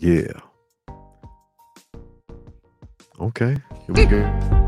Yeah. Okay. Here we go.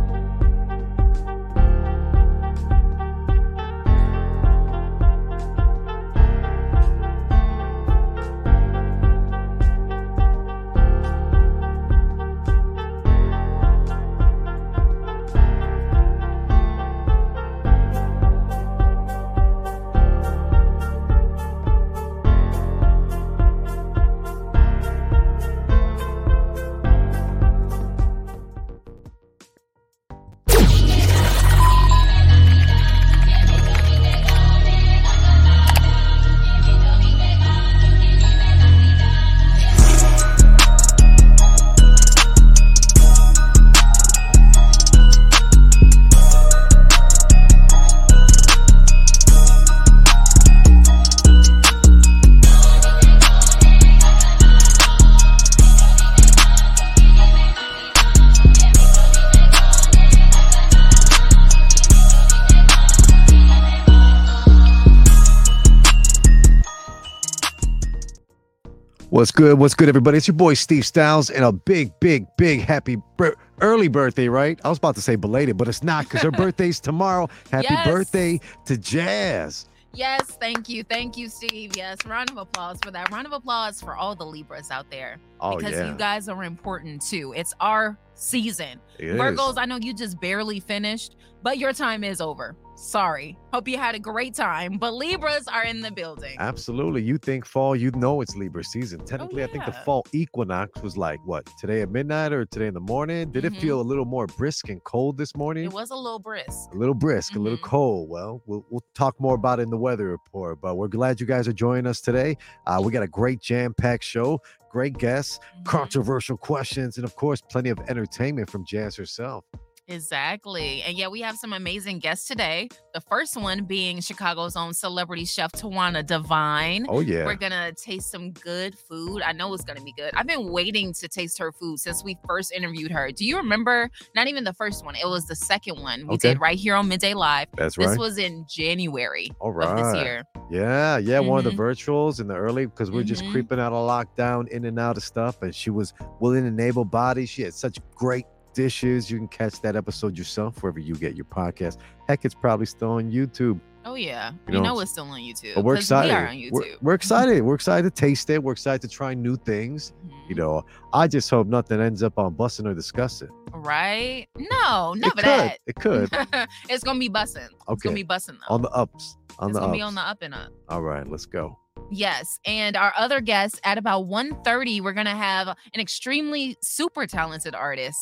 Good? What's good, everybody? It's your boy Steve Styles, and a big, big, big happy bir- early birthday, right? I was about to say belated, but it's not because her birthday's tomorrow. Happy Yes. birthday to Jazz. Yes, thank you. Thank you, Steve. Yes, round of applause for that. Round of applause for all the Libras out there Oh because yeah, you guys are important too. It's our season. it is. Virgos, I know you just barely finished, but your time is over. Sorry. Hope you had a great time, but Libras are in the building. Absolutely. You think fall, you know it's Libra season. Technically, I think the Oh, fall equinox was like what today at midnight or today in the morning. Did it Mhm. feel a little more brisk and cold this morning? It was a little brisk. a little brisk, a little Mhm. cold. Well, we'll we'll talk more about it in the weather report. But we're glad you guys are joining us today. Uh, we got a great jam-packed show, great guests, Mhm. controversial questions, and of course, plenty of entertainment from Jazz herself. Exactly. And yeah, we have some amazing guests today. The first one being Chicago's own celebrity chef Tawana Divine. Oh yeah, We're gonna taste some good food. I know it's gonna be good. I've been waiting to taste her food since we first interviewed her. Do you remember? Not even the first one. It was the second one we Okay. did right here on Midday Live. that's This right. was in January All right. of this year. Yeah, yeah, one of the virtuals in the early because we're just Mhm. creeping out of lockdown, in and out of stuff, and she was willing and able body. She had such great dishes. You can catch that episode yourself wherever you get your podcast. Heck, it's probably still on YouTube. Oh yeah, You you, know, know, it's still on YouTube. But we're excited. We are on We're, we're excited. We're excited to taste it. We're excited to try new things. You Mhm. know, I just hope nothing ends up on busting or disgusting. right? No, It never could. that. It could. it's gonna be bussing. It's Okay. gonna be bussing though. on the ups. On it's the gonna ups. be on the up and up. All right, let's go. Yes, and our other guest at about 1:30, we're gonna have an extremely super talented artist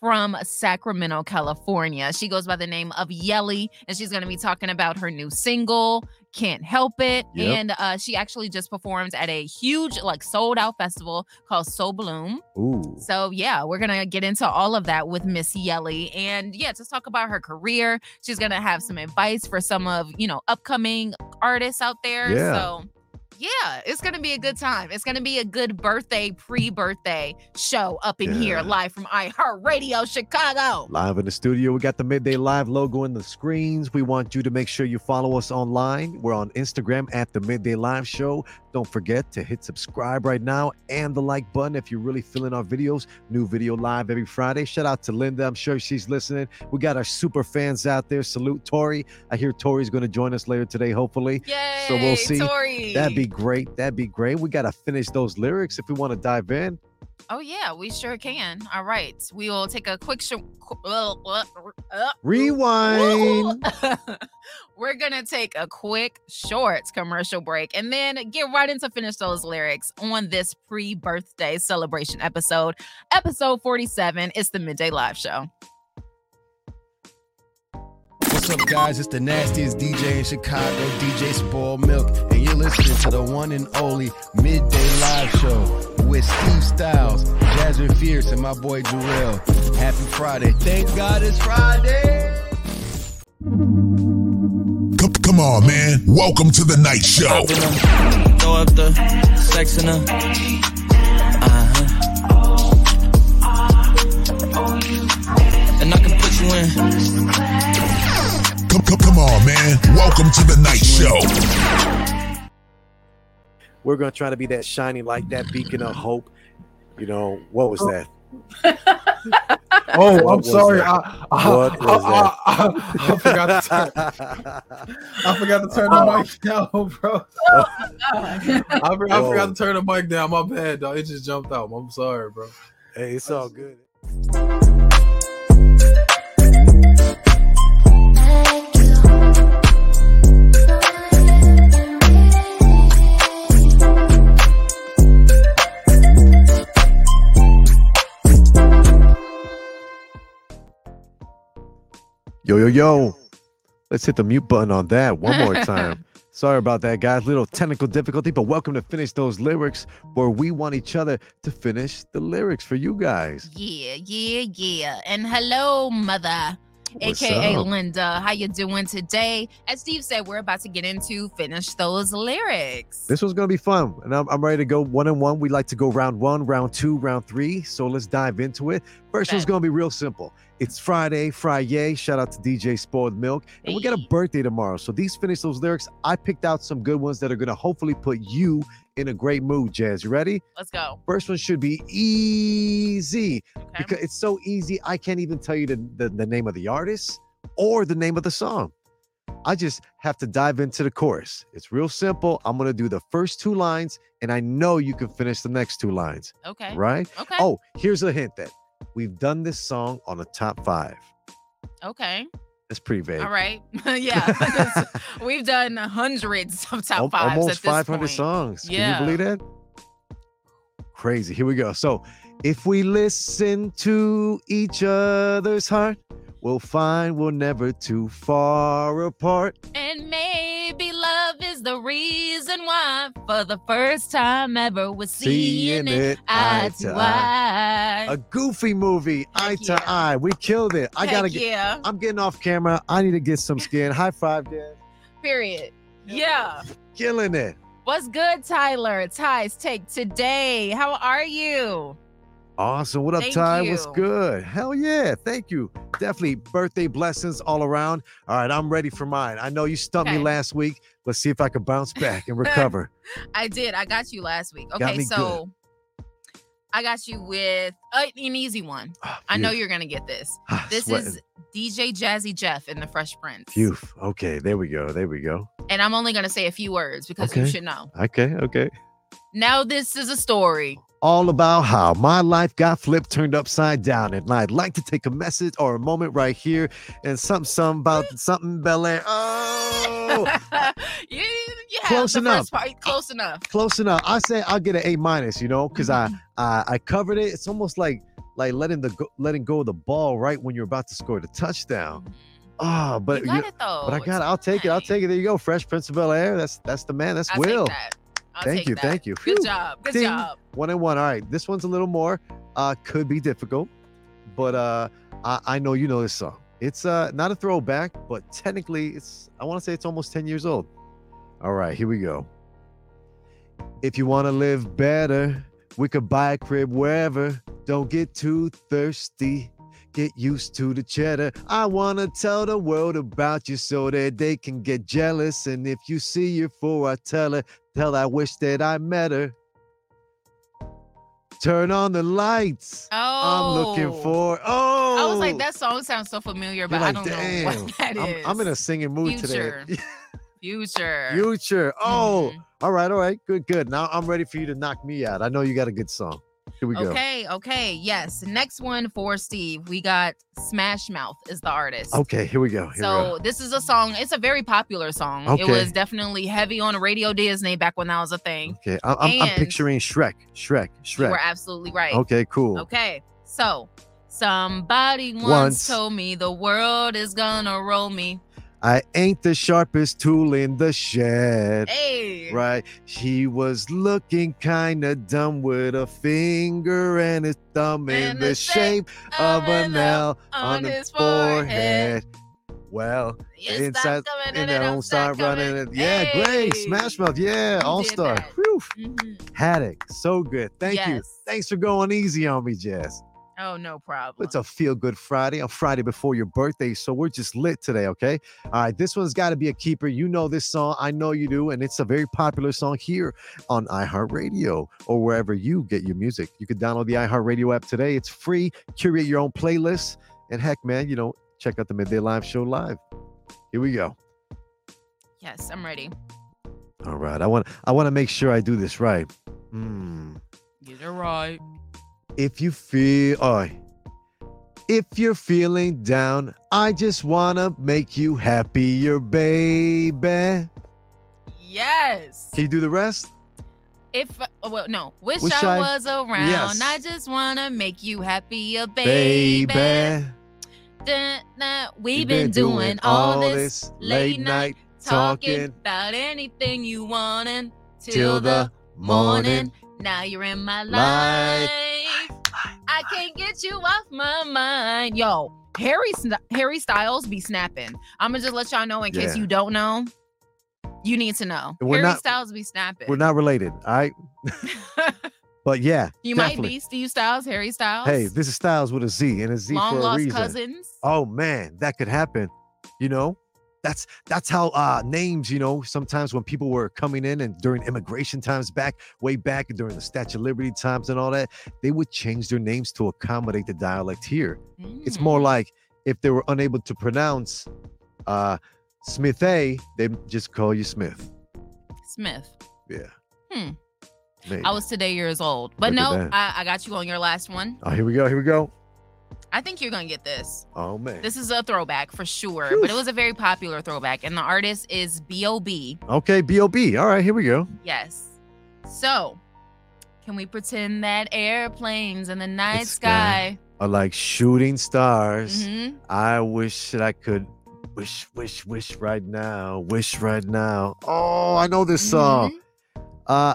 from Sacramento, California. She goes by the name of Yelly, and she's gonna be talking about her new single, "Can't Help It." Yep. And uh, she actually just performed at a huge, like, sold out festival called Sol Blume. Ooh. So yeah, we're gonna get into all of that with Miss Yelly, and yeah, just talk about her career. She's gonna have some advice for some of you know upcoming artists out there. Yeah. So yeah, it's gonna be a good time. It's gonna be a good birthday, pre-birthday show up in here, live from iHeartRadio Chicago. Live in the studio, we got the Midday Live logo in the screens. We want you to make sure you follow us online. We're on Instagram at the Midday Live Show. Don't forget to hit subscribe right now and the like button if you're really feeling our videos. New video live every Friday. Shout out to Linda. I'm sure she's listening. We got our super fans out there. Salute Tori. I hear Tori's going to join us later today, hopefully. Yay! So we'll see. Tori. That'd be great. That'd be great. We got to finish those lyrics if we want to dive in. Oh yeah, we sure can. All right, we will take a quick sh- uh, uh, uh, Rewind. We're gonna take a quick, short commercial break and then get right into finish those lyrics on this pre-birthday celebration episode, episode 47. It's the Midday Live Show. What's up, guys? It's the nastiest DJ in Chicago, DJ Spoil Milk, and you're listening to the one and only Midday Live Show with Steve Styles, Jasmine Fierce, and my boy Jarrell. Happy Friday. Thank God it's Friday. Come, come on, man. Welcome to the night show. Pop in them, throw up the sex in them. Uh-huh. And I can put you in. Come, come, come on, man. Welcome to the night show. We're going to try to be that shining light, that beacon of hope You know what was that? Oh, What I'm sorry. I, I, What was I, I, I, I forgot to turn, I forgot to turn the mic down, bro. Oh. I, I Whoa. forgot to turn the mic down. My bad, dog. It just jumped out. I'm sorry, bro. hey, it's all good. Yo, yo, yo. Let's hit the mute button on that one more time. Sorry about that, guys. Little technical difficulty, but welcome to Finish Those Lyrics, where we want each other to finish the lyrics for you guys. Yeah, yeah, yeah. And hello, mother. What's AKA up? Linda. How you doing today? As Steve said, we're about to get into finish those lyrics. This one's gonna be fun, and I'm, I'm ready to go one and one. We like to go round one, round two, round three. So let's dive into it. First one's gonna be real simple. It's Friday, Friday. Shout out to DJ Spoiled Milk, and we got a birthday tomorrow. So these finish those lyrics. I picked out some good ones that are gonna hopefully put you in a great mood. Jazz, you ready? Let's go. First one should be easy Okay. because it's so easy. I can't even tell you the, the, the name of the artist or the name of the song. I just have to dive into the chorus. It's real simple. I'm gonna do the first two lines, and I know you can finish the next two lines, Okay. right? Okay. Oh, here's a hint that we've done this song on a top five. Okay. That's pretty vague. All right. yeah. We've done hundreds of top fives Almost at this 500 point. songs. Yeah. Can you believe that? Crazy. Here we go. So, if we listen to each other's heart, we'll find we're never too far apart. And maybe love is the reason why, for the first time ever, we're seeing, it eye to eye. A goofy movie, eye to eye. We killed it. I Heck gotta get. yeah. I'm getting off camera. I need to get some skin. High five, Dad. Period. Yeah. Killing it. What's good, Tyler? Ty's take today. How are you? Awesome. What up, Thank Ty? What's good? Hell yeah. Thank you. Definitely birthday blessings all around. All right, I'm ready for mine. I know you stumped Okay. me last week. Let's see if I can bounce back and recover. I did. I got you last week. Okay, so I got you with uh, an easy one. Ah, I know you're gonna get this. Ah, This sweating. is DJ Jazzy Jeff in the Fresh Prince. Phew. Okay, there we go. There we go. And I'm only gonna say a few words because you should know. Okay, okay. Now this is a story. All about how my life got flipped, turned upside down. And I'd like to take a message or a moment right here and something, something about something Bel Air. Oh, you, you Close enough. Part, close enough. close enough. I say I'll get an A minus, you know, because Mm-hmm. I, I I covered it. It's almost like like letting the go, letting go of the ball right when you're about to score the touchdown. Ah, but you got you- it though. but I got. it. I'll take it. I'll take it. There you go. Fresh Prince of Bel Air. That's that's the man. That's I'll Will. That. I'll Thank you, that. thank you. Good Phew. job. Good Ding. job. One and one. All right. This one's a little more. Uh, could be difficult, but uh, I, I know you know this song. It's uh not a throwback, but technically it's. I want to say it's almost ten years old. All right, here we go. If you want to live better, we could buy a crib wherever. Don't get too thirsty. Get used to the cheddar. I want to tell the world about you so that they can get jealous. And if you see your fool, I tell her, tell I wish that I met her. Turn on the lights. Oh, I'm looking for. Oh, I was like, that song sounds so familiar, but like, I don't know what that I'm. I'm in a singing mood Future. today. future. Future. Oh, Mhm. all right, all right, good, good. Now I'm ready for you to knock me out. I know you got a good song. Here we go. Okay, okay, yes. Next one for Steve. We got Smash Mouth is the artist. Okay, here we go. Here we go. So this is a song. It's a very popular song. Okay. It was definitely heavy on Radio Disney back when that was a thing. Okay, I, I'm, I'm picturing Shrek. Shrek. Shrek. You were absolutely right. Okay, cool. Okay, so somebody once, Once. told me the world is gonna roll me. I ain't the sharpest tool in the shed. Hey, Right. He was looking kind of dumb with a finger and his thumb in the the shape of an L on, the his forehead. Well, It's inside and they don't start running it. Yeah, great. Hey. Smash Mouth. Yeah, You All Star. that. Whew. Mhm. Had it. So good. Thank you. Thanks for going easy on me, Jazz. Oh, no problem. It's a feel good Friday, a Friday before your birthday. So we're just lit today, okay? All right, this one's got to be a keeper. You know this song. I know you do. And it's a very popular song here on iHeartRadio or wherever you get your music. You can download the iHeartRadio app today. It's free. Curate your own playlist. And heck, man, you know, check out the Midday Live Show live. Here we go. yes, I'm ready. All right. I want I want to make sure I do this right. Hmm. Get it right. If you feel oh, if you're feeling down, I just wanna make you happier, baby. Yes. Can you do the rest? If well, no, wish, Wish I, I- was around. Yes. I just wanna make you happier, baby. Baby. Dun, dun. We've You've been, doing all this late night talking talking about anything you wanted till, till the the morning. morning. Now you're in my Life. life. I can't get you off my mind. Yo, Harry Harry Styles be snapping. I'm gonna just let y'all know in case Yeah. you don't know. You need to know. We're Harry not- Styles be snapping. We're not related, all right? But yeah, you definitely. might be Steve Styles, Harry Styles. Hey, this is Styles with a Z and a Z long for a lost reason. cousins. Oh man, that could happen. You know, that's that's how uh names, you know, sometimes when people were coming in and during immigration times back, way back during the Statue of Liberty times and all that, they would change their names to accommodate the dialect here. It's Mm. more like if they were unable to pronounce uh Smith A, they just call you Smith. Smith. Yeah. Hmm. Maybe. I was today years old, but Look no. I, I got you on your last one. Oh, here we go. Here we go. I think you're gonna get this. Oh man. This is a throwback for sure, but it was a very popular throwback, and the artist is B.O.B. Okay, B.O.B. All right, here we go. Yes. So, can we pretend that airplanes in the night It's sky? Are like shooting stars. Mhm. I wish that I could wish, wish, wish right now. Wish right now. Oh, I know this song. Mhm. Uh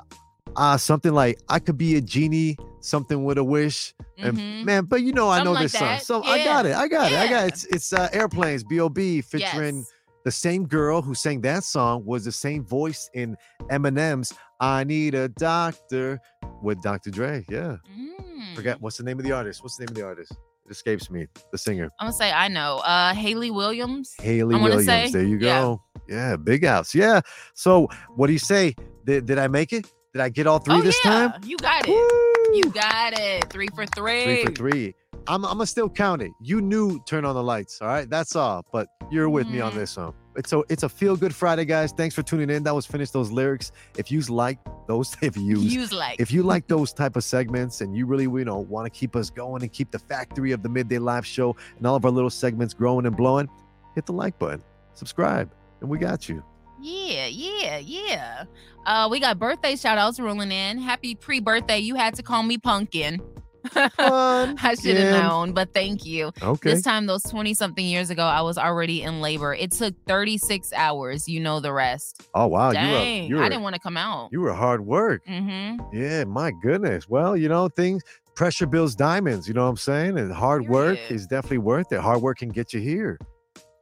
uh something like I could be a genie, something with a wish. And Mhm. man, but you know I Something know like this that. song. So I got it. I got it. I got it. It's it's uh airplanes, B.O.B. featuring Yes. the same girl who sang that song was the same voice in Eminem's I Need a Doctor with Dr. Dre. Yeah. Mm. Forget what's the name of the artist? What's the name of the artist? It escapes me. The singer. I'm gonna say I know. Uh, Hayley Williams. Hayley Williams. say, there you yeah. go. Yeah. big house. Yeah. So what do you say? Did, did I make it? Did I get all three oh this yeah, time? you got it. Woo! You got it. Three for three. three for three. I'm I'm gonna still count it. You knew turn on the lights, all right? That's all. But you're with me on Mhm. this one. It's a it's a feel good Friday, guys. Thanks for tuning in. That was finish those lyrics. If you like those, if you Use like. if you like those type of segments and you really you know want to keep us going and keep the factory of the midday live show and all of our little segments growing and blowing, hit the like button, subscribe, and we got you. Yeah, yeah, yeah. Uh, we got birthday shout outs rolling in. Happy pre birthday. You had to call me pumpkin. I should have known, but thank you. Okay. This time, those 20 something years ago, I was already in labor. It took 36 hours. You know the rest. oh wow, you Dang. were you were I didn't want to come out. you were hard work. Mm-hmm. Yeah, my goodness. Well, you know, things pressure builds diamonds, you know what I'm saying? And hard work is definitely worth it. Hard work can get you here.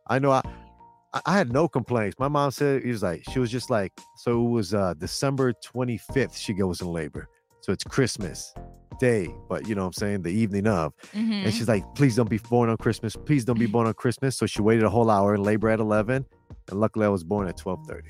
I know I I- I had no complaints. My mom said it was like she was just like, so it was uh December 25th she goes in labor. So it's Christmas day, but you know what I'm saying, the evening of. Mm-hmm. And she's like, please don't be born on Christmas. Please don't be born on Christmas. So she waited a whole hour in labor at 11. And luckily I was born at 12:30.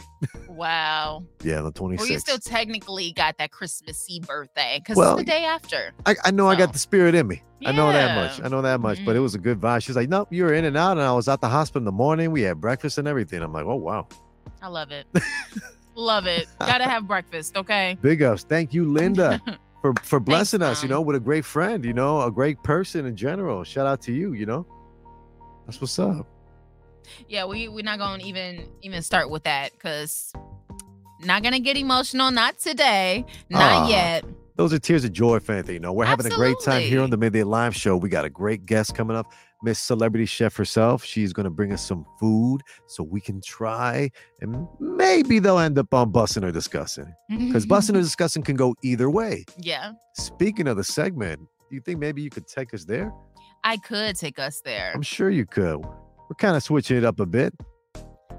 wow. Yeah, the 26th. Well, you still technically got that Christmassy birthday because Well, it's the day after. I, I know I got the spirit in me. I know that much. I know that much. But it Mhm. was a good vibe. She's like, nope, you were in and out. And I was at the hospital in the morning. We had breakfast and everything. I'm like, oh, wow. I love it. love it. Gotta have breakfast, okay? Big ups. Thank you, Linda, for, for blessing us, you know, with a great friend, you know, a great person in general. Shout out to you, you know. That's what's up. Yeah, we we're not gonna even even start with that because not gonna get emotional. Not today. Not Aw. yet. Those are tears of joy, Fancy. You know, we're having a great time here on the Midday Live Show. We got a great guest coming up, Miss Celebrity Chef herself. She's going to bring us some food so we can try, and maybe they'll end up on busting or disgusting. Because busting or disgusting can go either way. yeah, Speaking of the segment, do you think maybe you could take us there? I could take us there. I'm sure you could. We're kind of switching it up a bit.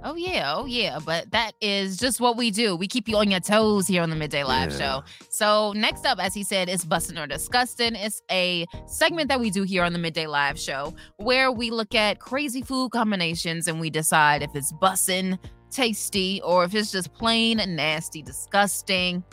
Oh yeah, oh yeah. But that is just what we do. We keep you on your toes here on the Midday Live Yeah. Show. So next up, as he said, is Bustin' or Disgusting. It's a segment that we do here on the Midday Live Show where we look at crazy food combinations and we decide if it's bussin', tasty, or if it's just plain nasty, disgusting.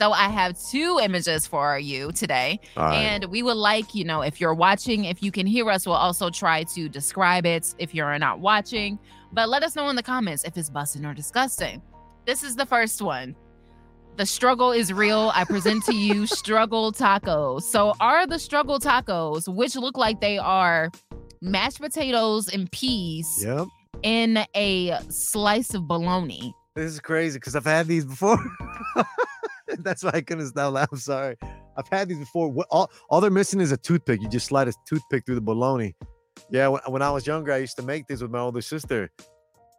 So I have two images for you today. Right. And we would like, you know, if you're watching, if you can hear us, we'll also try to describe it if you're not watching. But let us know in the comments if it's busting or disgusting. This is the first one. The struggle is real. I present to you struggle tacos. So, are the struggle tacos, which look like they are mashed potatoes and peas yep. in a slice of bologna? This is crazy because I've had these before. That's why I couldn't stop laughing. I'm sorry. I've had these before. What, all, all they're missing is a toothpick. You just slide a toothpick through the bologna. Yeah, when, when I was younger, I used to make these with my older sister.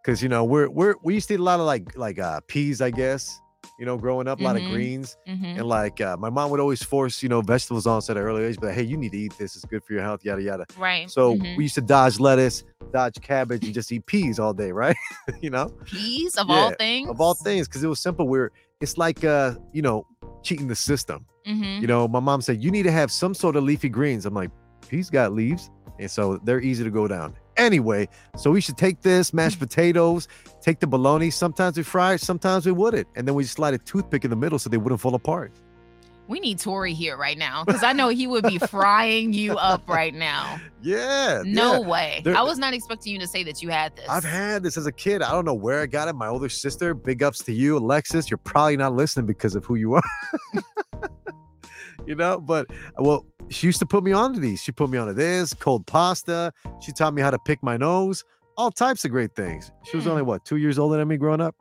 Cause you know we're we're we used to eat a lot of like like uh peas, I guess. You know, growing up, a lot of Mhm. greens, hmm and like uh, my mom would always force you know vegetables on us at an early age. But hey, you need to eat this. It's good for your health. Yada yada. Right. So mhm. we used to dodge lettuce, dodge cabbage, and just eat peas all day, right? you know peas of all things. of all things because it was simple we're it's like uh you know cheating the system. Hmm you know my mom said you need to have some sort of leafy greens. I'm like he's got leaves and so they're easy to go down. Anyway so we should take this mashed potatoes take the bologna. Sometimes we fry it sometimes we wouldn't and then we just slide a toothpick in the middle so they wouldn't fall apart We need Tori here right now because I know he would be frying you up right now. yeah No yeah. way. There- I was not expecting you to say that you had this. I've had this as a kid. I don't know where I got it. My older sister, big ups to you, Alexis. You're probably not listening because of who you are. you know, but well, she used to put me onto these. She put me onto this cold pasta. She taught me how to pick my nose, all types of great things. She was Hmm. only what, two years older than me growing up?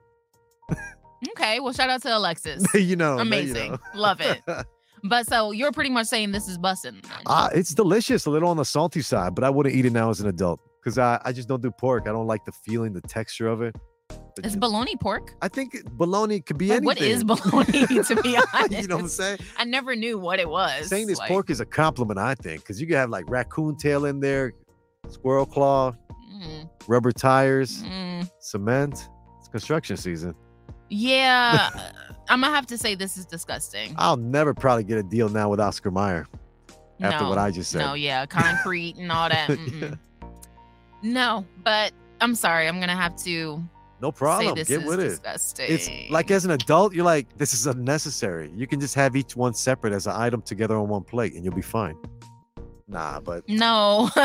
Okay, well, shout out to Alexis. you know, there you Amazing. know. Love it. But so you're pretty much saying this is bussin'. Ah, it's delicious, a little on the salty side, but I wouldn't eat it now as an adult because I, I just don't do pork. I don't like the feeling, the texture of it. The Is bologna pork? I think bologna could be Like, anything. what is bologna, to be honest? you know what I'm saying? I never knew what it was. Saying this like, pork is a compliment, I think, because you can have like raccoon tail in there, squirrel claw, mm, rubber tires, mm. cement. It's construction season. Yeah, I'm gonna have to say this is disgusting. I'll never probably get a deal now with Oscar Mayer after what I just said. No, yeah, concrete and all that. mm-mm. No, but I'm sorry. I'm gonna have to No problem. say this Get is with it. disgusting. It's like as an adult, you're like, this is unnecessary. You can just have each one separate as an item together on one plate and you'll be fine. Nah, but no,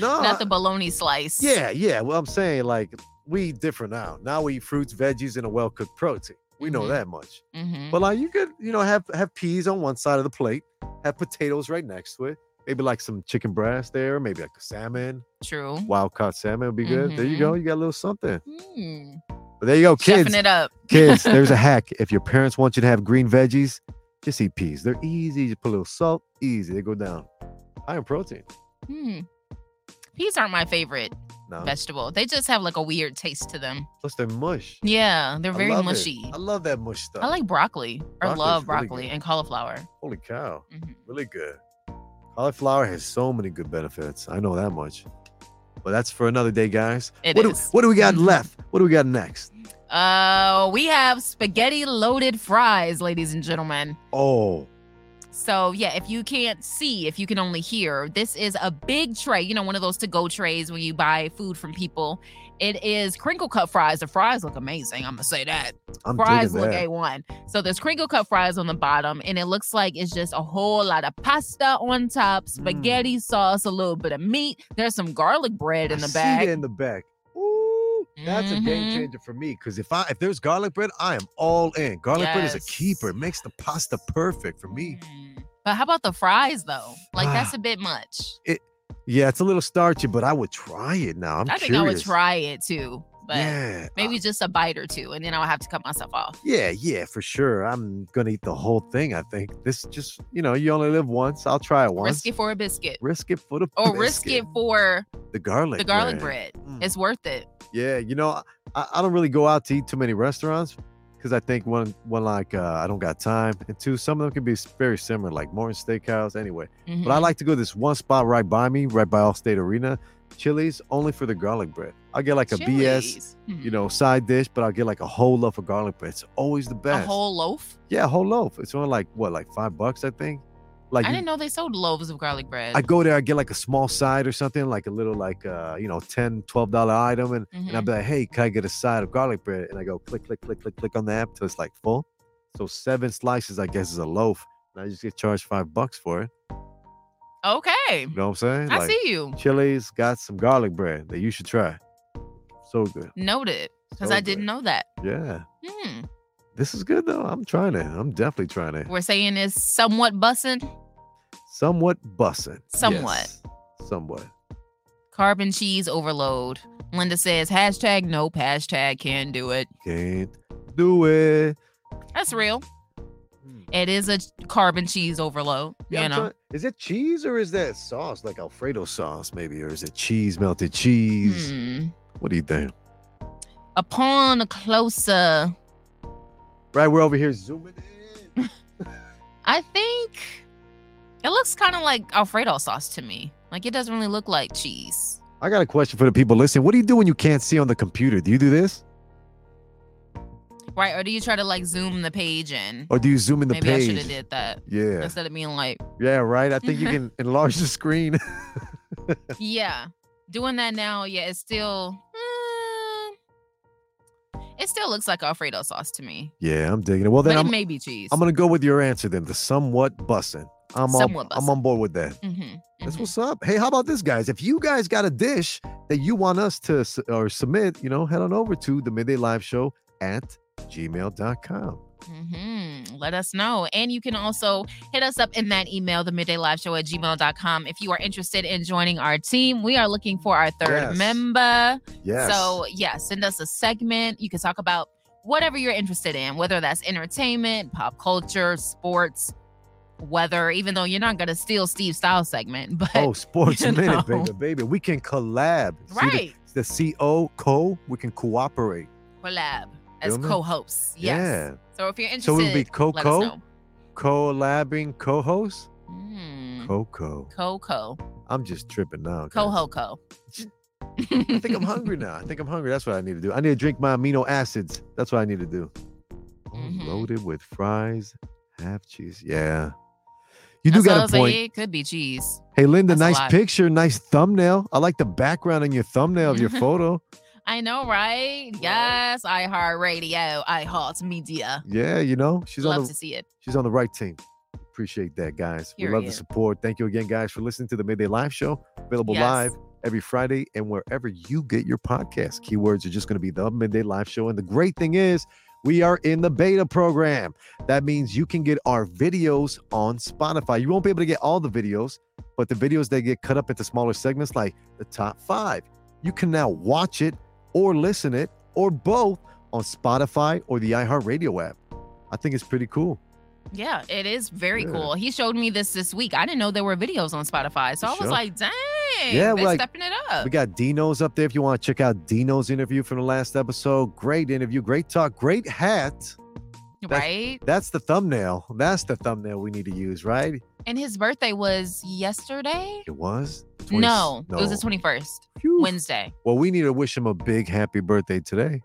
no. not the bologna slice. Yeah, yeah. Well, I'm saying like we eat different now. Now we eat fruits, veggies, and a well cooked protein. We know Mhm. that much. hmm But like you could, you know, have have peas on one side of the plate, have potatoes right next to it. Maybe like some chicken breast there, maybe like a salmon, True. wild caught salmon would be good. There you go. You got a little something. Mm. But there you go, Chefing kids. it up. kids, there's a hack. If your parents want you to have green veggies, just eat peas. They're easy. You put a little salt, easy. They go down. High in protein. Hmm. Peas aren't my favorite No. vegetable. They just have like a weird taste to them. Plus they're mush. Yeah, they're I very it. mushy. I love that mush stuff. I like broccoli Broccoli's love broccoli good. and cauliflower. Holy cow. Mhm. Really good. Cauliflower has so many good benefits. I know that much. But that's for another day, guys. It what, is. Do, what do we got Mhm. left? What do we got next? Uh, we have spaghetti loaded fries, ladies and gentlemen. Oh, So yeah, if you can't see, if you can only hear, this is a big tray. You know, one of those to-go trays when you buy food from people. It is crinkle cut fries. The fries look amazing. I'm gonna say that. I'm fries look that. A1. So there's crinkle cut fries on the bottom, and it looks like it's just a whole lot of pasta on top, mm. spaghetti sauce, a little bit of meat. There's some garlic bread in I the see bag. that in the back. That's a game Mhm. changer for me. Because if I if there's garlic bread, I am all in. Garlic bread is a keeper. It makes the pasta perfect for me. Mm. But how about the fries though? Like Ah. that's a bit much. It Yeah, it's a little starchy, but I would try it now. I'm I think. I would try it too, but yeah, maybe just a bite or two, and then I'll have to cut myself off. yeah, yeah, for sure. I'm gonna eat the whole thing. I think this just you know you only live once. I'll try it once. Risk it for a biscuit, Risk it for the or risk it for the garlic. the garlic bread. Mm. It's worth it. Yeah, you know, I, I don't really go out to eat too many restaurants because I think one, one like uh, I don't got time, and two, some of them can be very similar, like Morton Steakhouse. Anyway, but I Mhm. like to go to this one spot right by me, right by Allstate Arena. Chili's only for the garlic bread. I'll get like a BS, you Hmm. know, side dish, but I'll get like a whole loaf of garlic bread. It's always the best. a best. whole loaf. yeah, a whole loaf. It's only like what, like five bucks, I think. Like I you- didn't know they sold loaves of garlic bread. I go there, I get like a small side or something, like a little like uh, you know, 10 dollar item, and, and I'll Mhm. be like, hey, can I get a side of garlic bread? And I go click, click, click, click, click on the app till it's like full. So seven slices, I guess, is a loaf. And I just get charged five bucks for it. Okay, You know what I'm saying? I like see you. Chili's got some garlic bread that you should try. So good. Noted, because So I didn't know that. Yeah. Hmm. This is good though. I'm trying it. I'm definitely trying it. We're saying it's somewhat bussin'. Somewhat bussin'. Somewhat. Yes. Somewhat. Carbon cheese overload. Linda says hashtag nope, hashtag can do it. Can't do it. That's real. Mm. It is a carbon cheese overload. Yeah, you I'm know, trying- is it cheese or is that sauce like Alfredo sauce maybe, or is it cheese melted cheese? Hmm. What do you think? upon a closer, Right, we're over here zooming in. I think it looks kind of like Alfredo sauce to me. Like it doesn't really look like cheese. I got a question for the people listening. What do you do when you can't see on the computer? Do you do this, Right? Or do you try to like zoom the page in? or do you zoom in the Maybe I should page? have did that Yeah, instead of being like, yeah, right. I think you can enlarge the screen. yeah, doing that now. Yeah, it's still, eh, it still looks like Alfredo sauce to me. yeah, I'm digging it. Well, then but I'm, it may be cheese. I'm gonna go with your answer then. The somewhat bussin'. I'm Somewhat on, I'm on board with that. Mhm, That's mhm. what's up. Hey, how about this, guys? If you guys got a dish that you want us to or submit, you know, head on over to the Midday Live Show at gmail.com. hmm Let us know. And you can also hit us up in that email, the midday live show at gmail.com. If you are interested in joining our team, we are looking for our third Yes. member. Yes. So, yeah, send us a segment. You can talk about whatever you're interested in, whether that's entertainment, pop culture, sports, weather, even though you're not going to steal Steve Styles segment. But oh, sports minute, know. baby, baby. We can collab. See the- right, the CO co, we can cooperate. collab as Feel co hosts. Yes. Yeah. So, if you're interested, So it would be Coco, collabing co-host, Mm, Coco. Coco. I'm just tripping now. Cohoco. I think I'm hungry now. I think I'm hungry. That's what I need to do. I need to drink my amino acids. That's what I need to do. Mhm. Loaded with fries, half cheese. Yeah. You do That's got a like, point. It could be cheese. Hey, Linda, That's nice picture, nice thumbnail. I like the background on your thumbnail of your photo. I know, right? Yes, I heart radio, I heart media. Yeah, you know, she's on Love the to see it. she's on the right team. Appreciate that, guys. We love the support. Thank you again, guys, for listening to the Midday Live Show. Available Yes. live every Friday and wherever you get your podcast. Keywords are just going to be the Midday Live Show. And the great thing is, we are in the beta program. That means you can get our videos on Spotify. You won't be able to get all the videos, but the videos that get cut up into smaller segments, like the top five, you can now watch it or listen it or both on Spotify or the iHeartRadio app. I think it's pretty cool. Yeah, it is very Yeah. cool. He showed me this this week. I didn't know there were videos on Spotify, so I was Sure. like, "Dang, Yeah, they're like- stepping it up." We got Dino's up there if you want to check out Dino's interview from the last episode. Great interview, great talk, great hat. Right? That's the thumbnail. That's the thumbnail we need to use, right? And his birthday was yesterday. It was? 20 No, it was the twenty first, Phew. Wednesday. Well, we need to wish him a big happy birthday today.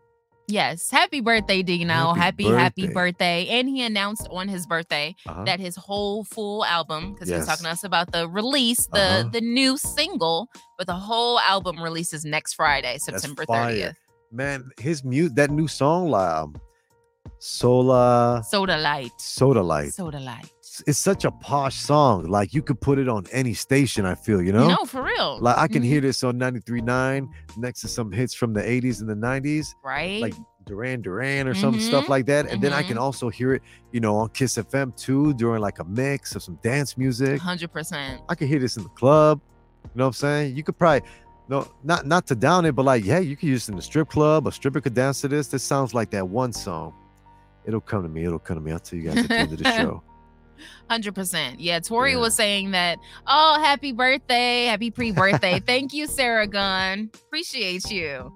Yes, happy birthday, Dino! Happy Happy, happy birthday. birthday! And he announced on his birthday Uh-huh. that his whole full album because he was talking to us about the release the Uh-huh. the new single but the whole album releases next friday september 30th Man, his mute that new song, um, Sola soda light Soda Light. soda light It's such a posh song. Like you could put it on any station, I feel, you know? no for real Like I can Mhm. hear this on 93.9 next to some hits from the 80s and the 90s. right like Duran Duran or some stuff Mhm, like that. And then I can mhm. also hear it, you know, on Kiss FM too during like a mix of some dance music. 100% I can hear this in the club. You know what I'm saying? You could probably no, not not to down it, but like, yeah, you could use it in the strip club. A stripper could dance to this. This sounds like that one song. It'll come to me. It'll come to me. I'll tell you guys at the end of the show. 100% yeah tori Yeah. was saying that oh happy birthday happy pre-birthday thank you sarah gunn appreciate you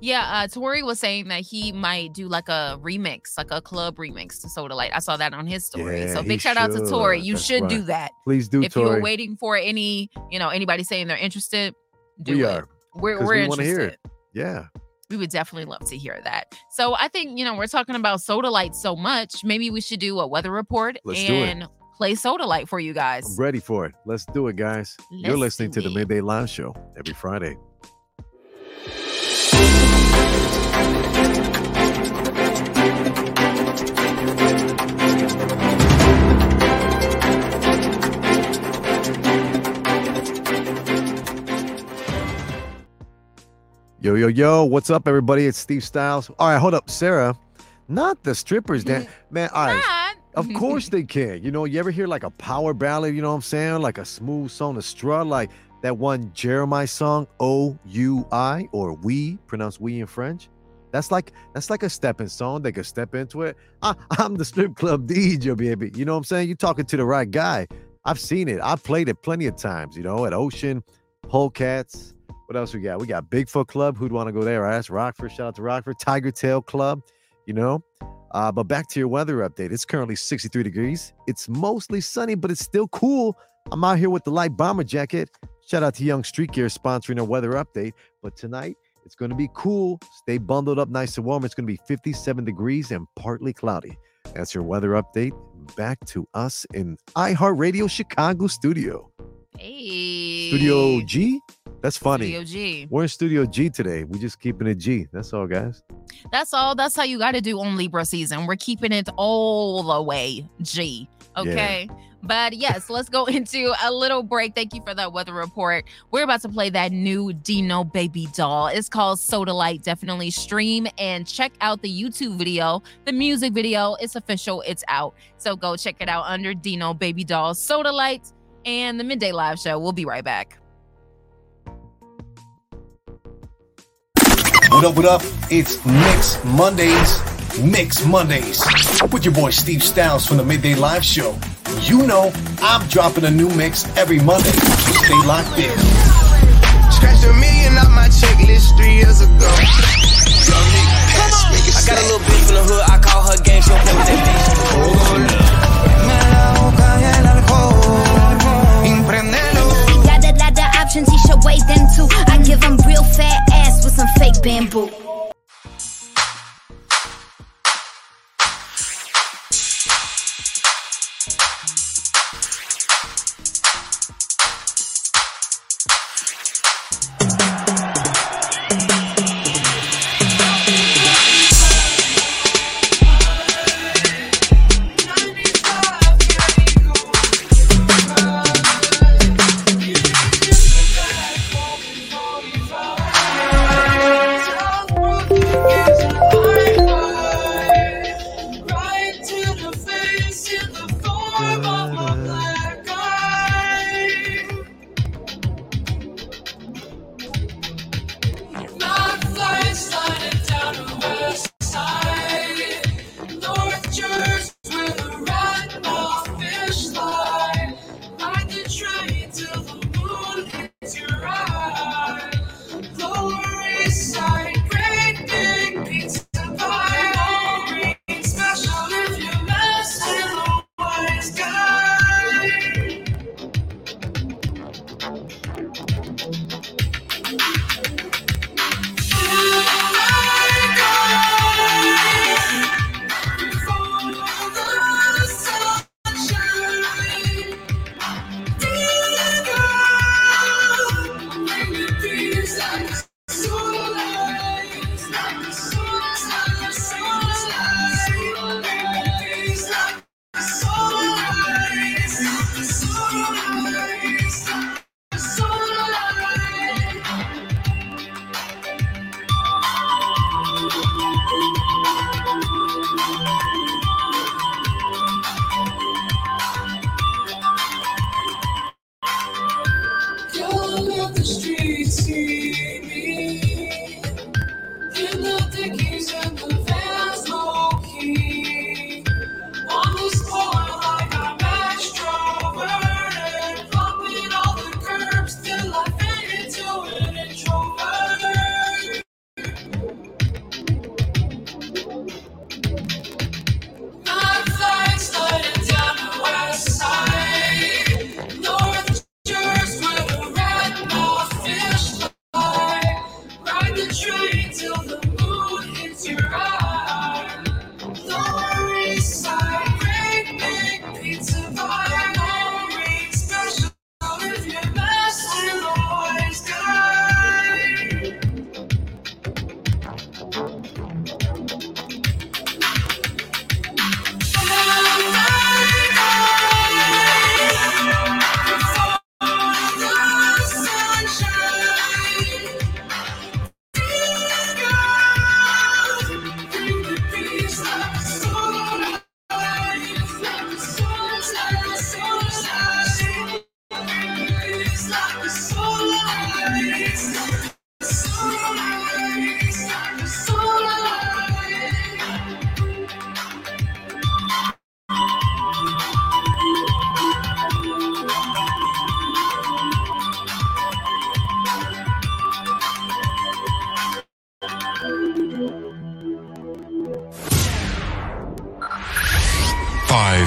yeah uh tori was saying that he might do like a remix like a club remix to soda light i saw that on his story Yeah, so big shout out to tori you That's should do that Please do, if you Tori. were waiting for any, you know, anybody saying they're interested, do we it. are. We're we're we interested. hear it. Yeah. We would definitely love to hear that. So I think you know we're talking about soda light so much. Maybe we should do a weather report Let's and play soda light for you guys. I'm ready for it. Let's do it, guys. You're listening to the. Midday Live Show every Friday. Yo, yo, yo, what's up, everybody? It's Steve Styles. All right, hold up, Sarah. Not the strippers, Dan. Mm-hmm. Man, all right. Of course they can. You know, you ever hear like a power ballad, you know what I'm saying? Like a smooth song to strut, like that one Jeremih song, O U I, or we, pronounced we in French. That's like that's like a stepping song. They could step into it. I, I'm the strip club DJ, baby. You know what I'm saying? You're talking to the right guy. I've seen it. I've played it plenty of times, you know, at Ocean, Polecats. What else we got? We got Bigfoot Club. Who'd want to go there? Right? That's Rockford. Shout out to Rockford. Tiger Tail Club, you know. Uh, but back to your weather update. It's currently 63 degrees. It's mostly sunny, but it's still cool. I'm out here with the light bomber jacket. Shout out to Young Street Gear sponsoring a weather update. But tonight, it's going to be cool. Stay bundled up nice and warm. It's going to be 57 degrees and partly cloudy. That's your weather update. Back to us in iHeartRadio Chicago studio. Hey. Studio G? That's funny. Studio G. We're in Studio G today. We're just keeping it G. That's all, guys. That's all. That's how you got to do on Libra season. We're keeping it all the way G. Okay. But yes, let's go into a little break. Thank you for that weather report. We're about to play that new Dino baby doll. It's called Soda Light. Definitely stream and check out the YouTube video, the music video. It's official, it's out. So go check it out under Dino baby doll, Soda Light, and the Midday Live Show. We'll be right back. What up, what up? It's Mix Mondays, Mix Mondays. With your boy Steve Styles from the Midday Live Show. You know I'm dropping a new mix every Monday, so stay locked in. Scratched a million off my checklist three years ago. I got a little bitch from the hood, I call her gang, she don't play with that Got options, he should weigh them too. I give him real fat ass with some fake bamboo.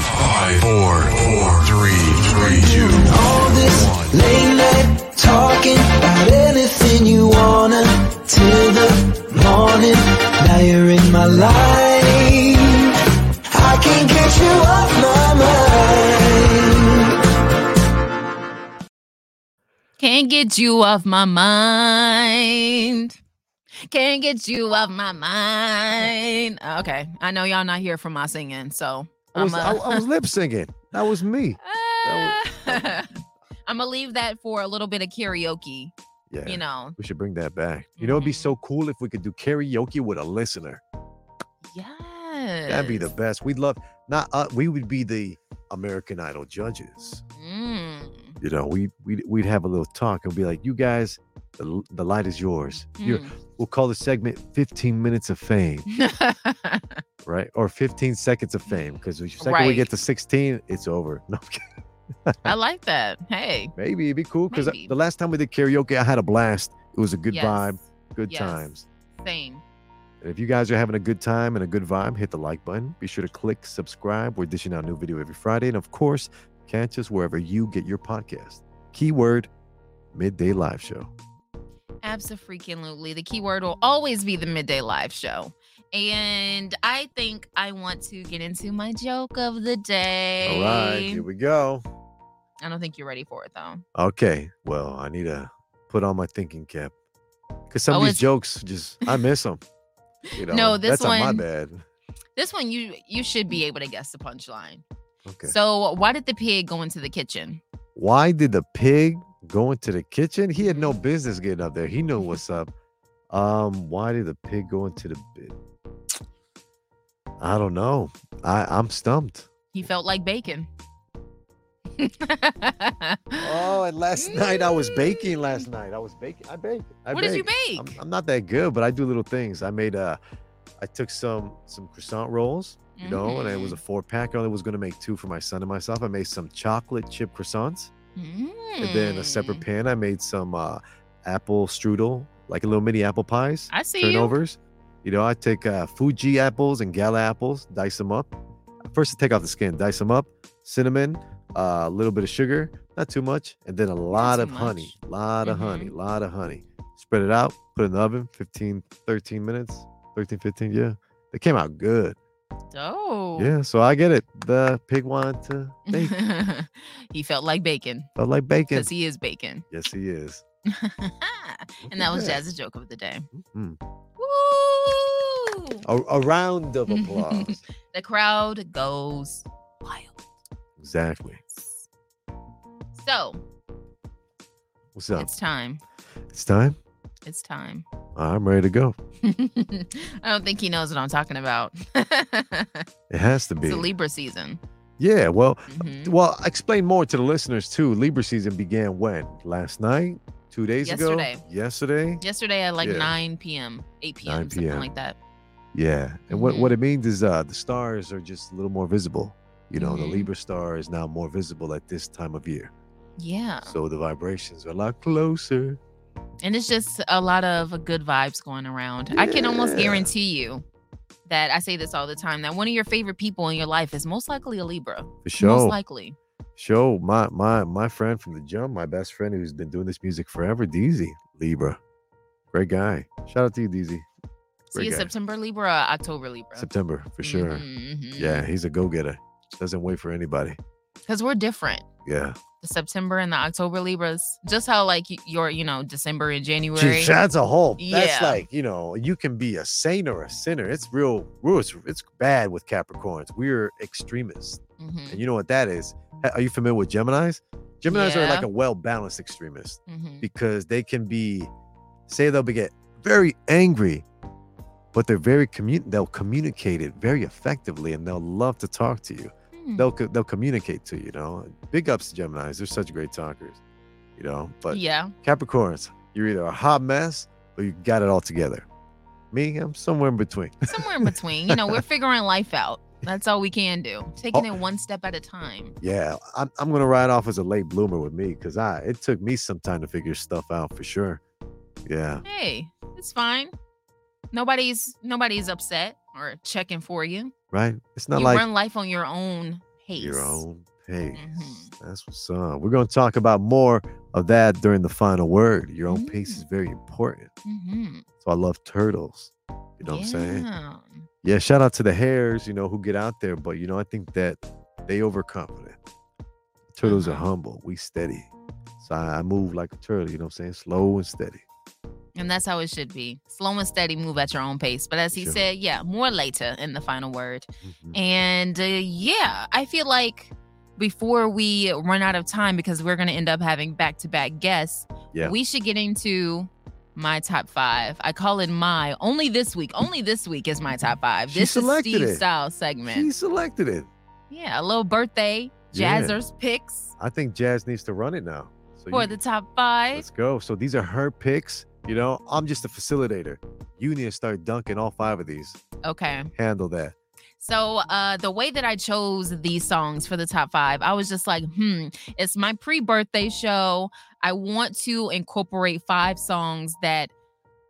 Five, five, four, four, three, three, two, All this late night talking about anything you wanna till the morning. Now you're in my life. I can't get you off my mind. Can't get you off my mind. Can't get you off my mind. Okay, I know y'all not here for my singing, so I was, I'm I, I was lip syncing. That was me. I'm gonna leave that for a little bit of karaoke. Yeah. You know, We should bring that back. You know, it'd be so cool if we could do karaoke with a listener. yes. That'd be the best. We'd love not uh, we would be the American Idol judges. Mm. You know, we we'd, we'd have a little talk and be like, "You guys, the, the light is yours." You're- Mm. We'll call the segment 15 minutes of fame, right? Or 15 seconds of fame because the second we get to 16, it's over. No. I like that. Hey. maybe it'd be cool because the last time we did karaoke, I had a blast. It was a good Yes. vibe, good Yes. times. Same. And if you guys are having a good time and a good vibe, hit the like button. Be sure to click subscribe. We're dishing out a new video every Friday. And of course, catch us wherever you get your podcast. Keyword Midday Live Show. Absolutely. The keyword will always be the midday live show. And I think I want to get into my joke of the day. All right, here we go. I don't think you're ready for it though. Okay, well, I need to put on my thinking cap because some Oh, of these jokes just I miss them. You know, No, this that's not my bad. This one you you should be able to guess the punchline. Okay. So why did the pig go into the kitchen? Why did the pig go to the kitchen? He had no business getting up there. He knew what's up. Um, why did the pig go into the bit? I don't know. I I'm stumped. He felt like bacon. Oh, and last night I was baking. Last night I was baking. I baked. I What did you bake? I'm, I'm not that good, but I do little things. I made uh I took some some croissant rolls, you know, and it was a four pack. I only was gonna make two for my son and myself. I made some chocolate chip croissants, and then a separate Mm. pan. I made some uh apple strudel, like a little mini apple pies. I see turnovers. You know, I take uh, Fuji apples and Gala apples, dice them up. First, I take off the skin, dice them up, cinnamon, uh, a little bit of sugar, not too much, and then a lot of honey, much. lot of Mm-hmm. honey, lot of honey. Spread it out, put it in the oven, 15, 13 minutes, 13, 15, yeah. They came out good. Oh. Yeah, so I get it. The pig wanted to bake. he felt like bacon. Felt like bacon. Because he is bacon. Yes, he is. and that was. Jazz's joke of the day. Mm. Woo! A, a round of applause. The crowd goes wild. exactly. So What's up? it's time. It's time. It's time. I'm ready to go. I don't think he knows what I'm talking about. It has to be. it's a Libra season. Yeah, well, Mhm. well, explain more to the listeners too. Libra season began when? Last night? Two days Yesterday. ago? Yesterday? Yesterday at like Yeah. 9 p.m., 8 p.m., 9 something p.m.. like that. Yeah. And what, Mm-hmm. what it means is uh the stars are just a little more visible. You know, Mhm. the Libra star is now more visible at this time of year. Yeah. So the vibrations are a lot closer. And it's just a lot of good vibes going around. I can almost guarantee you that I say this all the time that one of your favorite people in your life is most likely a Libra. For sure. Most likely. Show my my my friend from the jump, my best friend who's been doing this music forever, Deezy, Libra. Great guy. Shout out to you, Deezy. See, guy. September Libra, October Libra. September, for sure. Mhm, Yeah, he's a go-getter. Doesn't wait for anybody. Because we're different. Yeah. The September and the October Libras, just how like your, you know, December and January. Jeez, that's a whole. That's Yeah. like you know, you can be a saint or a sinner. It's real. real it's, it's bad with Capricorns. We're extremists, Mhm, and you know what that is. Are you familiar with Gemini's? Gemini's are like a well-balanced extremist mhm. because they can be, say they'll be get very angry, but they're very commun. They'll communicate it very effectively, and they'll love to talk to you. Hmm. They'll they'll communicate to you. You know, big ups to Gemini's. They're such great talkers. You know, but yeah. Capricorns, you're either a hot mess or you got it all together. Me, I'm somewhere in between. Somewhere in between. You know, we're figuring life out. That's all we can do. Taking Oh. it one step at a time. yeah, I'm, I'm gonna ride off as a late bloomer with me because I it took me some time to figure stuff out for sure. Yeah, Hey, it's fine. Nobody's nobody's upset or checking for you. Right? It's not you like run life on your own pace. your own pace. Mm-hmm. That's what's up. We're going to talk about more of that during the final word. Your own pace is very important. Mhm. So I love turtles. You know what I'm saying? Yeah. Yeah, shout out to the hares, you know, who get out there. But you know, I think that they overconfident. Turtles Uh-huh. are humble. We steady. So I, I move like a turtle, you know what I'm saying? Slow and steady. And that's how it should be. Slow and steady, move at your own pace. But as he Sure. said, yeah, more later in the final word. Mhm. And uh, yeah, I feel like before we run out of time, because we're going to end up having back to back guests, Yeah. we should get into my top five. I call it my only this week. Only this week is my top five. She this is Steve it. Style segment. She selected it. yeah, a little birthday Yeah. jazzers picks I think Jazz needs to run it now. So for you- the top five. Let's go. So these are her picks. You know, I'm just a facilitator. You need to start dunking all five of these. Okay. Handle that. So uh the way that I chose these songs for the top five, I was just like, hmm, it's my pre-birthday show. I want to incorporate five songs that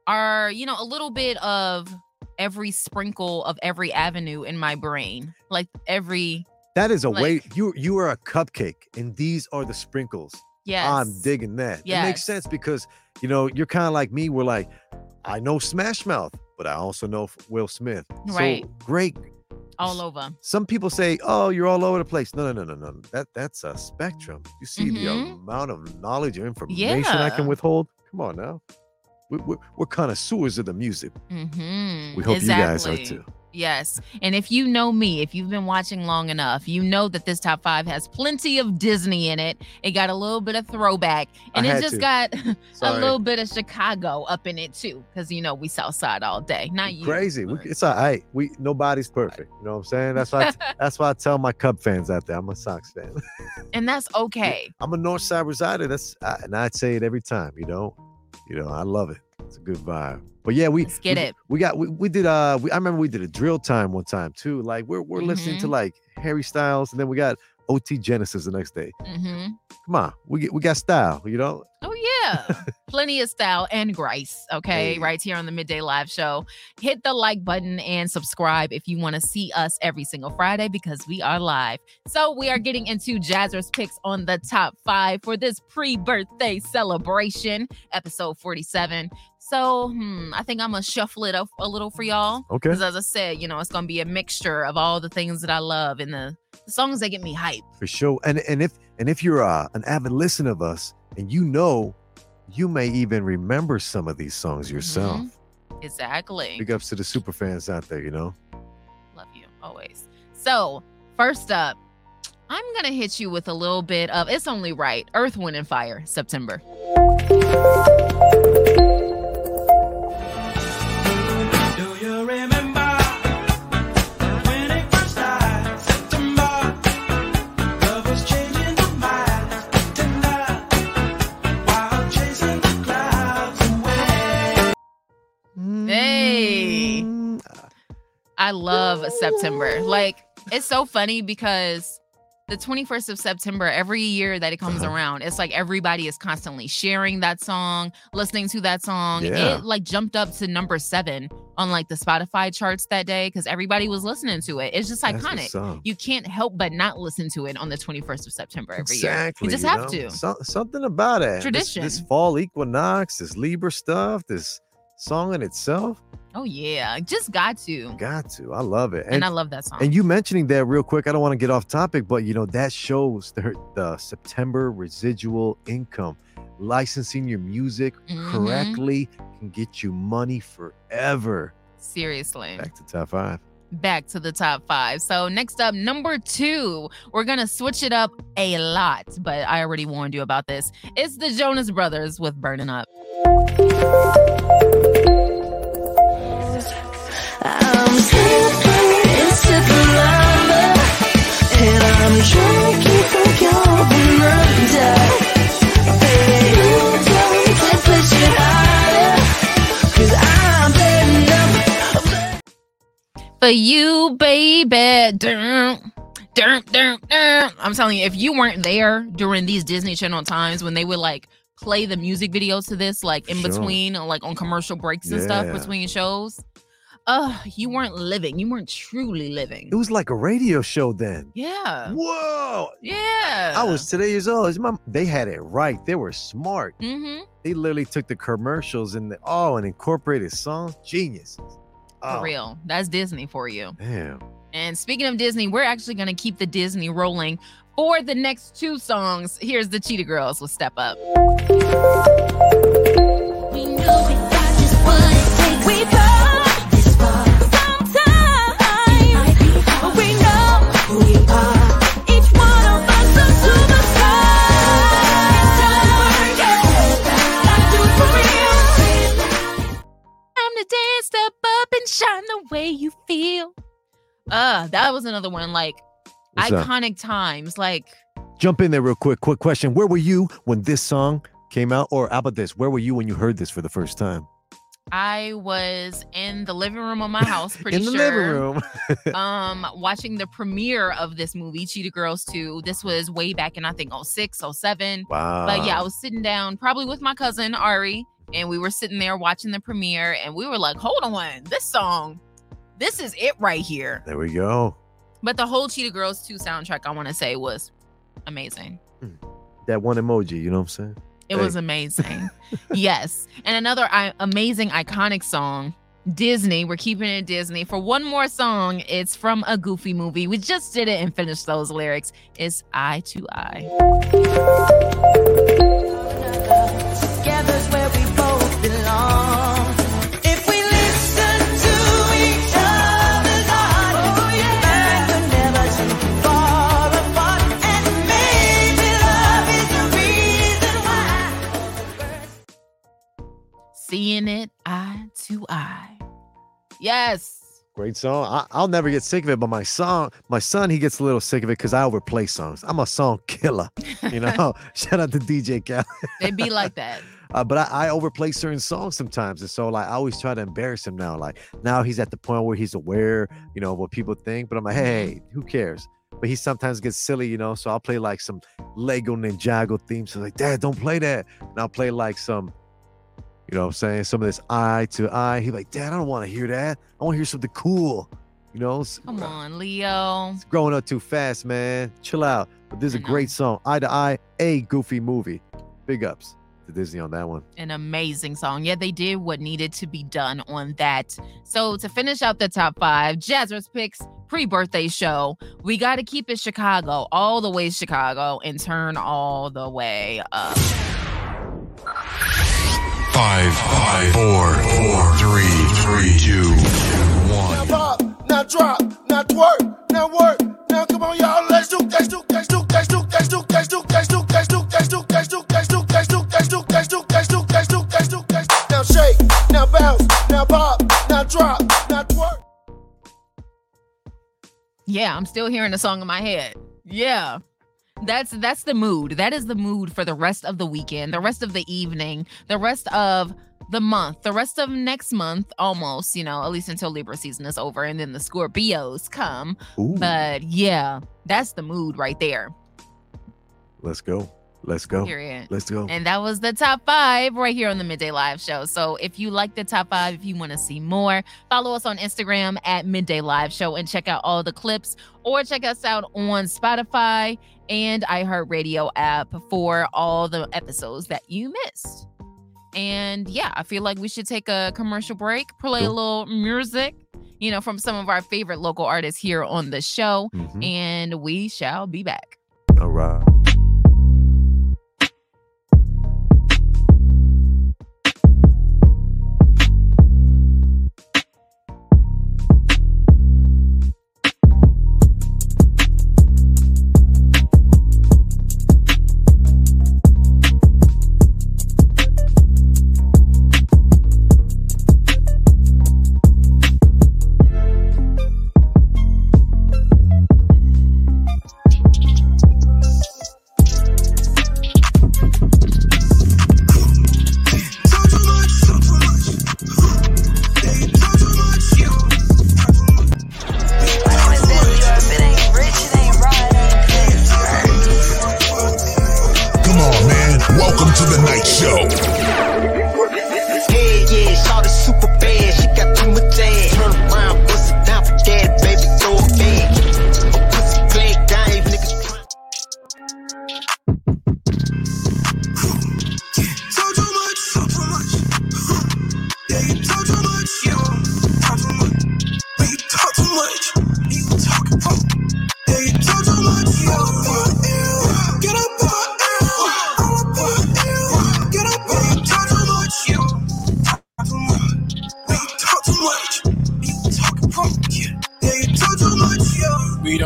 are, you know, a little bit of every sprinkle of every avenue in my brain. Like every That is a Like- way you you are a cupcake, and these are the sprinkles. Yes. I'm digging that. It makes sense because you know you're kind of like me. We're like, I know Smash Mouth, but I also know Will Smith. Right. So great. all over. Some people say, "Oh, you're all over the place." No, no, no, no, no. That that's a spectrum. You see the Mhm. amount of knowledge or information I can withhold. Come on now. We, we, we're connoisseurs of the music. Mm-hmm. We hope you guys are too. Yes. And if you know me, if you've been watching long enough, you know that this top five has plenty of Disney in it. It got a little bit of throwback. I And it just to. got a little bit of Chicago up in it too. Because you know we south side all day. Not you. Crazy. We, it's all right. We nobody's perfect. You know what I'm saying? That's why. I, that's why I tell my Cub fans out there. I'm a Sox fan. and that's okay. I'm a North Side resider. That's I, and I'd say it every time. You know, you know, I love it. It's a good vibe. But yeah, we Let's get we, it. We got we, we did uh we, I remember we did a drill time one time too. Like we're we're listening to Mhm. like Harry Styles, and then we got OT Genesis the next day. hmm Come on, we get we got style. You know, Oh yeah, plenty of style and grace. Okay, Hey. right here on the midday live show. Hit the like button and subscribe if you want to see us every single Friday because we are live. So we are getting into Jazzer's picks on the top five for this pre-birthday celebration, episode forty-seven. So hmm, I think I'm gonna shuffle it up a little for y'all. Okay. Because as I said, you know, it's gonna be a mixture of all the things that I love and the, the songs that get me hype. for sure. And and if and if you're uh, an avid listener of us, and you know, you may even remember some of these songs yourself. Exactly. Big ups to the super fans out there. You know. Love you always. So, first up, I'm going to hit you with a little bit of It's Only Right Earth, Wind, and Fire, September. I love September. Like, it's so funny because the 21st of September, every year that it comes Uh-huh. around, it's like everybody is constantly sharing that song, listening to that song. Yeah. It like jumped up to number seven on like the Spotify charts that day because everybody was listening to it. It's just iconic. You can't help but not listen to it on the 21st of September every year. Exactly. You just you have know? to. So- something about it. This- Tradition. This, fall equinox, this Libra stuff, this song in itself. Oh yeah, just got to. Got to. I love it. And, I love that song. And you mentioning that real quick, I don't want to get off topic, but you know, that shows the, the September residual income. Licensing your music Mhm. correctly can get you money forever. Seriously. Back to top five. Back to the top five. So next up, number two, we're gonna switch it up a lot, but I already warned you about this. It's the Jonas Brothers with Burning Up. For you, baby. Dun, dun, dun. I'm telling you, if you weren't there during these Disney Channel times when they would like play the music videos to this, like in Sure. between, like on commercial breaks and stuff Yeah. between shows. Uh, you weren't living. You weren't truly living. It was like a radio show then. Yeah. Whoa. Yeah. I was today years old. It's my- They had it right. They were smart. Mm-hmm. They literally took the commercials and the, oh and incorporated songs. Geniuses. For Oh, real. That's Disney for you. Damn. And speaking of Disney, we're actually going to keep the Disney rolling for the next two songs. Here's the Cheetah Girls with Step Up. Time to dance, step up and shine the way you feel. Uh, that was another one like What's up? iconic times. Like, Jump in there real quick. Quick question. Where were you when this song came out? Or how about this? Where were you when you heard this for the first time? I was in the living room of my house, pretty in the sure. living room. um watching the premiere of this movie cheetah girls 2 this was way back in i think 06 07 wow. but yeah i was sitting down probably with my cousin ari and we were sitting there watching the premiere and we were like hold on this song this is it right here There we go. but the whole cheetah girls 2 soundtrack i want to say was amazing That one emoji, you know what I'm saying? It Hey. was amazing yes and another I- amazing iconic song Disney, we're keeping it Disney. For one more song, it's from a goofy movie. We just did it and finished those lyrics. It's Eye to Eye. Seeing it eye to eye. Yes. Great song. I, I'll never get sick of it, but my song, my son, he gets a little sick of it because I overplay songs. I'm a song killer. You know, shout out to DJ Cal. It'd be like that. Uh, but I, I overplay certain songs sometimes, and so like I always try to embarrass him now. Like now he's at the point where he's aware, you know, of what people think. But I'm like, hey, who cares? But he sometimes gets silly, you know. So I'll play like some Lego Ninjago theme. So like, Dad, don't play that. And I'll play like some, you know, what I'm saying some of this eye to eye. He's like, Dad, I don't want to hear that. I want to hear something cool. You know, Come uh, on, Leo. it's growing up too fast, man. Chill out. But this is a great song. Eye to eye, a goofy movie. Big ups to Disney on that one. An amazing song. Yeah, they did what needed to be done on that. So to finish out the top five, Jazzer's picks pre-birthday show. We got to keep it Chicago, all the way Chicago, and turn all the way up. Five, five, four, four, three, three, two, one. pop, now drop, now twerk, now work. Now come on, y'all, let's do, let's do, let's do, let's do, let's do, let's do, let's do, let's do, let's do, let's do, let's do, let's do, let's do, let's do, let's do, let's do, let's do, let's do. Now shake, now bounce, now pop, now drop, now twerk. Yeah, I'm still hearing the song in my head. Yeah. That's that's the mood. That is the mood for the rest of the weekend, the rest of the evening, the rest of the month, the rest of next month almost, you know, at least until Libra season is over and then the Scorpios come. Ooh, But yeah, that's the mood right there. let's go. Let's go. Period. Let's go. And that was the top five right here on the Midday Live Show. So if you like the top five, if you want to see more, follow us on Instagram at Midday Live Show and check out all the clips or check us out on Spotify and iHeartRadio app for all the episodes that you missed. And yeah, I feel like we should take a commercial break, play a little music, you know, from some of our favorite local artists here on the show. Mhm. And we shall be back. All right.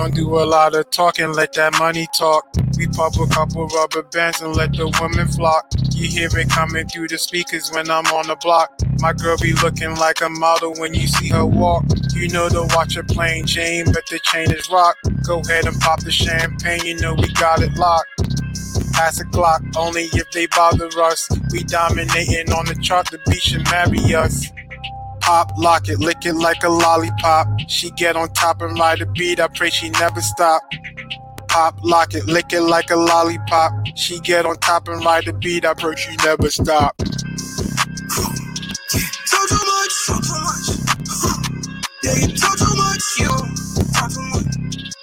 Don't do a lot of talking, let that money talk. We pop a couple rubber bands and let the women flock. You hear it coming through the speakers when I'm on the block. My girl be looking like a model when you see her walk. You know to watch her plain Jane, but the chain is rock. Go ahead and pop the champagne, you know we got it locked. Pass a clock, only if they bother us. We dominating on the chart, the beat should marry us. Pop, lock it, lick it like a lollipop. She get on top and ride the beat, I pray she never stop. Pop, lock it, lick it like a lollipop. She get on top and ride the beat, I pray she never stop. Talk too much. Talk too much. Yeah, you talk too much. You talk too much.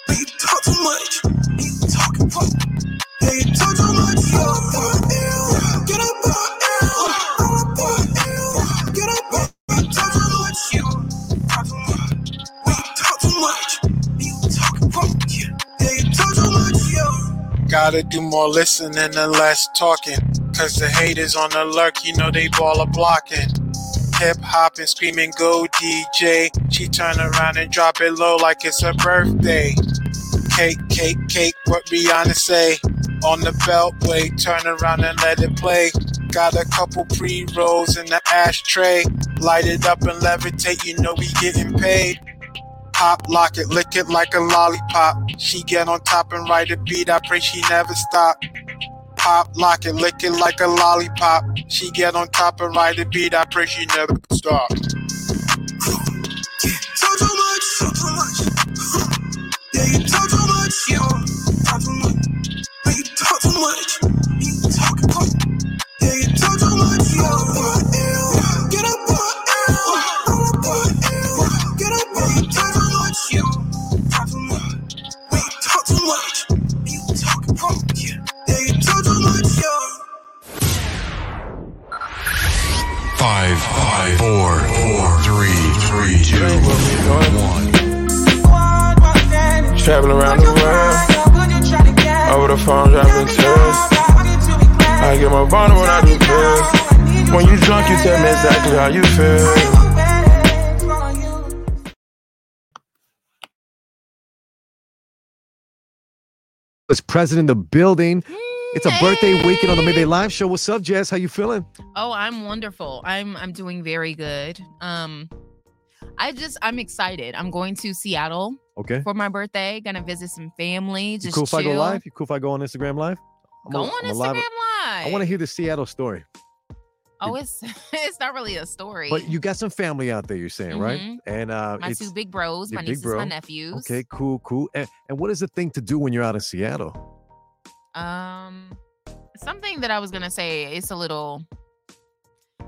When you talk too much. You talking. Yeah, you talk too much. You get up on Get up on Talk too much. You Gotta do more listening and less talking. Cause the haters on the lurk, you know they ball a blocking. Hip hop and screaming, go DJ. She turn around and drop it low like it's her birthday. Cake, cake, cake, what Rihanna say? On the beltway, turn around and let it play. Got a couple pre rolls in the ashtray. Light it up and levitate, you know we getting paid. Pop, lock it, lick it like a lollipop. She get on top and ride the beat, I pray she never stop. Pop, lock it, lick it like a lollipop. She get on top and ride the beat, I pray she never stop. talk too much. Yeah, you talk too much. You Five, five, four, four, three, three, two, one. Traveling around the world. Over the phone, driving tears. I get my bottle when I do pills. When you drunk, you tell me exactly how you feel. It's president of the building. It's a birthday weekend on the Midday Live Show. What's up, Jazz? How you feeling? Oh, I'm wonderful. I'm I'm doing very good. Um I just I'm excited. I'm going to Seattle Okay. for my birthday. Gonna visit some family. You Just cool if I go live? You cool if I go on Instagram live? I'm Go a- on I'm Instagram live- live. I want to hear the Seattle story. Oh, it's it's not really a story. But you got some family out there, you're saying, right? Mhm. And uh, my two big bros, my nieces, my nephews. Okay, cool, cool. And, and what is the thing to do when you're out in Seattle? Um, something that I was gonna say. It's a little.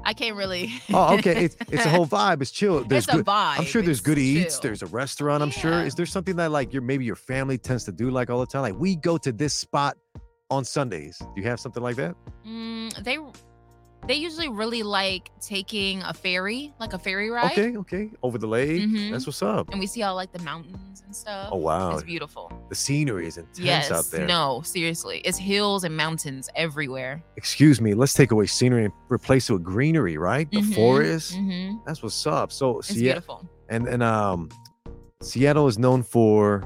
I can't really. Oh, okay. It's it's a whole vibe. It's chill. There's It's a good, I'm sure there's It's good eats. chill. There's a restaurant. I'm sure. Is there something that like your maybe your family tends to do like all the time? Like we go to this spot on Sundays. Do you have something like that? Mm, they they usually really like taking a ferry, like a ferry ride. Okay, okay. Over the lake. Mhm. That's what's up. And we see all like the mountains and stuff. Oh wow. It's beautiful. The scenery is intense Yes. out there. No, seriously. It's hills and mountains everywhere. Excuse me. Let's take away scenery and replace it with greenery, right? The Mhm, forest. mhm. That's what's up. So It's Seattle beautiful. and and um Seattle is known for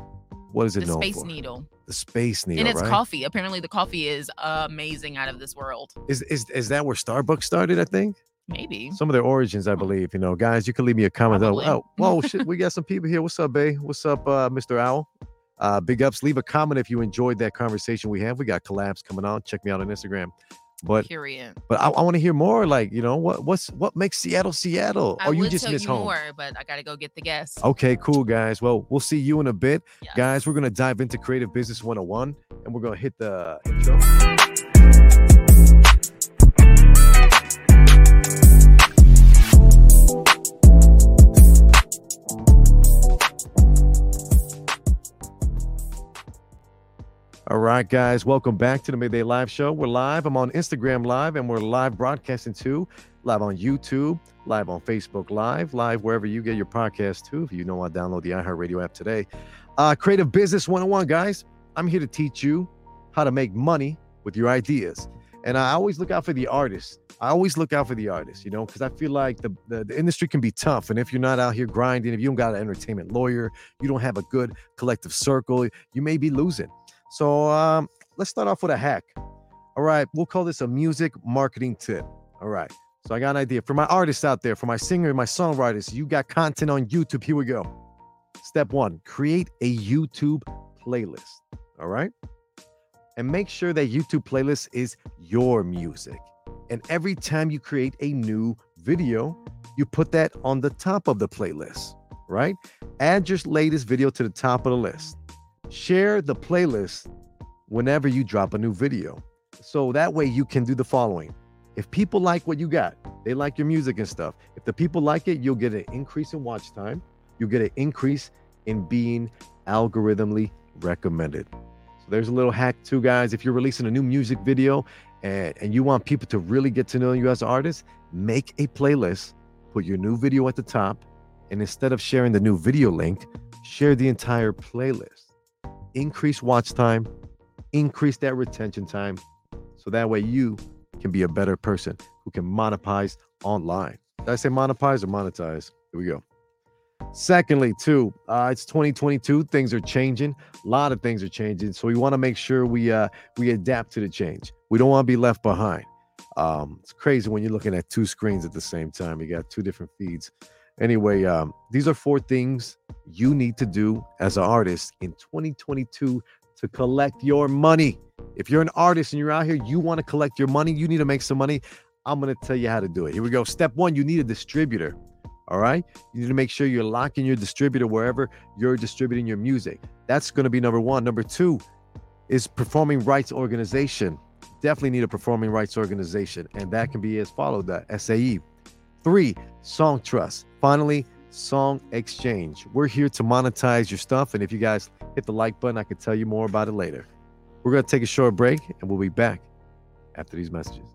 what is it The known Space for? Needle. The Space Needle, and it's right? coffee. Apparently the coffee is amazing out of this world. Is is is that where Starbucks started? I think. Maybe. Some of their origins, I believe. You know, guys, you can leave me a comment. Oh, oh, whoa, shit, we got some people here. What's up, Bay? What's up, uh, Mr. Owl? Uh, big ups. Leave a comment if you enjoyed that conversation we have. We got collabs coming on. Check me out on Instagram. But Period. but I, I want to hear more. Like, you know, what what's what makes Seattle Seattle? I or you just miss you home? more, but I gotta go get the guests. Okay, cool, guys. Well, we'll see you in a bit. Guys, we're going to dive into Creative Business 101 and we're going to hit the intro. All right, guys, welcome back to the Midday Live Show. We're live. I'm on Instagram Live and we're live broadcasting too, live on YouTube, live on Facebook Live, live wherever you get your podcast too. If you know, I download the iHeartRadio app today. Uh, Creative Business 101, guys. I'm here to teach you how to make money with your ideas. And I always look out for the artists. I always look out for the artists, you know, because I feel like the, the, the industry can be tough. And if you're not out here grinding, if you don't got an entertainment lawyer, you don't have a good collective circle, you may be losing. So um, let's start off with a hack. All right, we'll call this a music marketing tip. All right. So I got an idea for my artists out there, for my singer, my songwriters. You got content on YouTube. Here we go. Step one: create a YouTube playlist. All right, and make sure that YouTube playlist is your music. And every time you create a new video, you put that on the top of the playlist. Right? Add your latest video to the top of the list. Share the playlist whenever you drop a new video. So that way you can do the following if people like what you got, they like your music and stuff. If the people like it, you'll get an increase in watch time. You'll get an increase in being algorithmically recommended. So there's a little hack too, guys. If you're releasing a new music video and, and you want people to really get to know you as an artist, make a playlist, put your new video at the top, and instead of sharing the new video link, share the entire playlist. Increase watch time, increase that retention time. So that way you can be a better person who can monetize online. Did I say monetize or monetize? Here we go. Secondly, too, uh, it's 2022. Things are changing. A lot of things are changing. So we want to make sure we uh, we adapt to the change. We don't want to be left behind. Um, it's crazy when you're looking at two screens at the same time. You got two different feeds. Anyway, um, these are four things you need to do as an artist in 2022 to collect your money. If you're an artist and you're out here, you want to collect your money, you need to make some money. I'm going to tell you how to do it. Here we go. Step one, you need a distributor. All right. You need to make sure you're locking your distributor wherever you're distributing your music. That's going to be number one. Number two is performing rights organization. Definitely need a performing rights organization. And that can be as followed the SAE. Three, Songtrust. Finally, song exchange. We're here to monetize your stuff. And if you guys hit the like button, I can tell you more about it later. We're going to take a short break and we'll be back after these messages.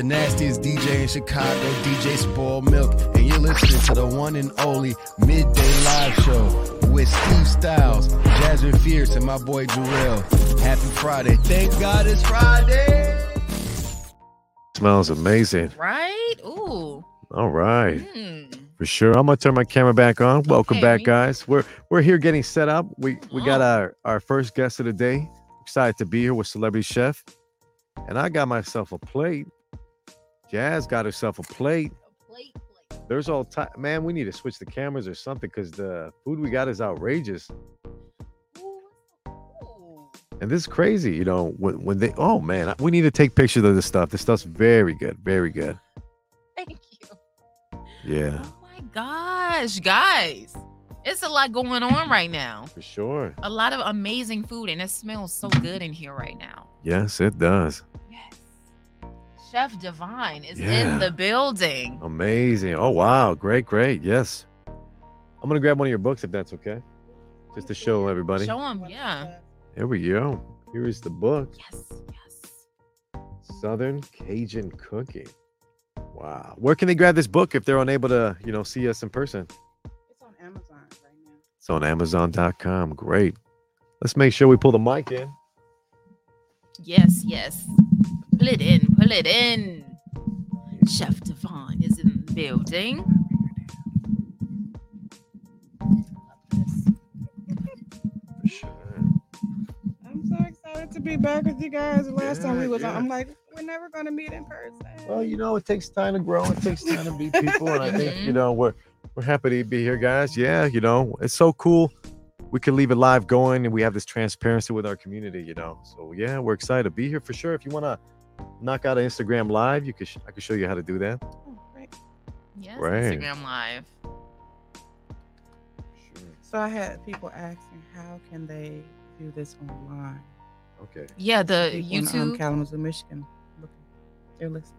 The nastiest DJ in Chicago, DJ Spoil Milk, and you're listening to the one and only Midday Live Show with Steve Styles, Jasmine Fierce, and my boy Jarrell. Happy Friday. Thank God it's Friday. Smells amazing. Right? Ooh. All right. Hmm. For sure. I'm gonna turn my camera back on. Welcome Okay, back, guys. We're we're here getting set up. We we got Oh. our our first guest of the day. Excited to be here with Celebrity Chef. And I got myself a plate. Jazz got herself a plate. Plate, There's all time. Man, we need to switch the cameras or something because the food we got is outrageous. And this is crazy, you know, when, when they, oh man, we need to take pictures of this stuff. This stuff's very good, very good. Thank you. Yeah, Oh my gosh, guys. It's a lot going on right now. for sure. A lot of amazing food, and it smells so good in here right now. Yes, it does. Chef Divine is Yeah. in the building. Amazing. Oh wow, great, great. Yes. I'm gonna grab one of your books if that's okay. Just to show everybody. Show him, yeah. Here we go. Here is the book. Yes, yes. Southern Cajun Cooking. Wow. Where can they grab this book if they're unable to, you know, see us in person? It's on Amazon right now. It's on Amazon.com. Great. Let's make sure we pull the mic in. Yes, yes. Pull it in, pull it in. Chef Devon is in the building. I'm so excited to be back with you guys. Last yeah, time we was, yeah. I'm like, we're never gonna meet in person. Well, you know, it takes time to grow. It takes time to meet people, and I think you mm-hmm. know we're we're happy to be here, guys. Yeah, you know, it's so cool. We can leave it live going, and we have this transparency with our community. You know, so yeah, we're excited to be here for sure. If you wanna knock out an Instagram live, you could sh- I could show you how to do that. Yes, Right. Instagram Live. So I had people asking, how can they do this online? Okay. Yeah, the People in, um, YouTube. Kalamazoo, Michigan. Looking. They're listening.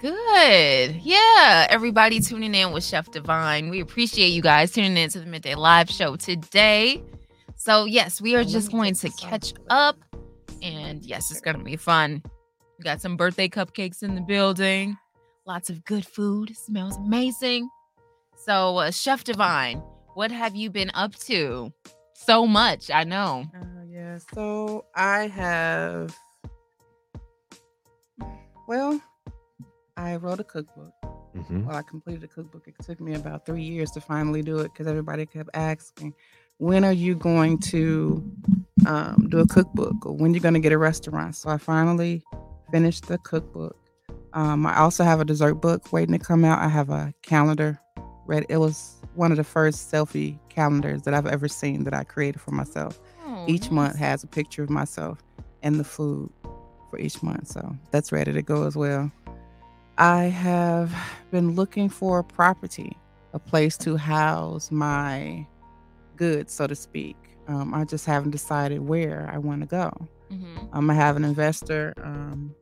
Good. Yeah. Everybody tuning in with Chef Divine. We appreciate you guys tuning in to the Midday Live show today. So, yes, we are just going to catch up. And yes, it's going to be fun. We got some birthday cupcakes in the building, lots of good food. Smells amazing. So, uh, Chef Divine, what have you been up to? So much, I know. Uh, yeah. So I have. Well, I wrote a cookbook. Mhm. Well, I completed a cookbook. It took me about three years to finally do it because everybody kept asking, "When are you going to um, do a cookbook? Or when you're going to get a restaurant?" So I finally finished the cookbook. Um, I also have a dessert book waiting to come out. I have a calendar. Read it was one of the first selfie calendars that I've ever seen that I created for myself. each month has a picture of myself and the food for each month. So that's ready to go as well. I have been looking for a property, a place to house my goods, so to speak. Um, I just haven't decided where I want to go. Mhm. Um, I have an investor, um,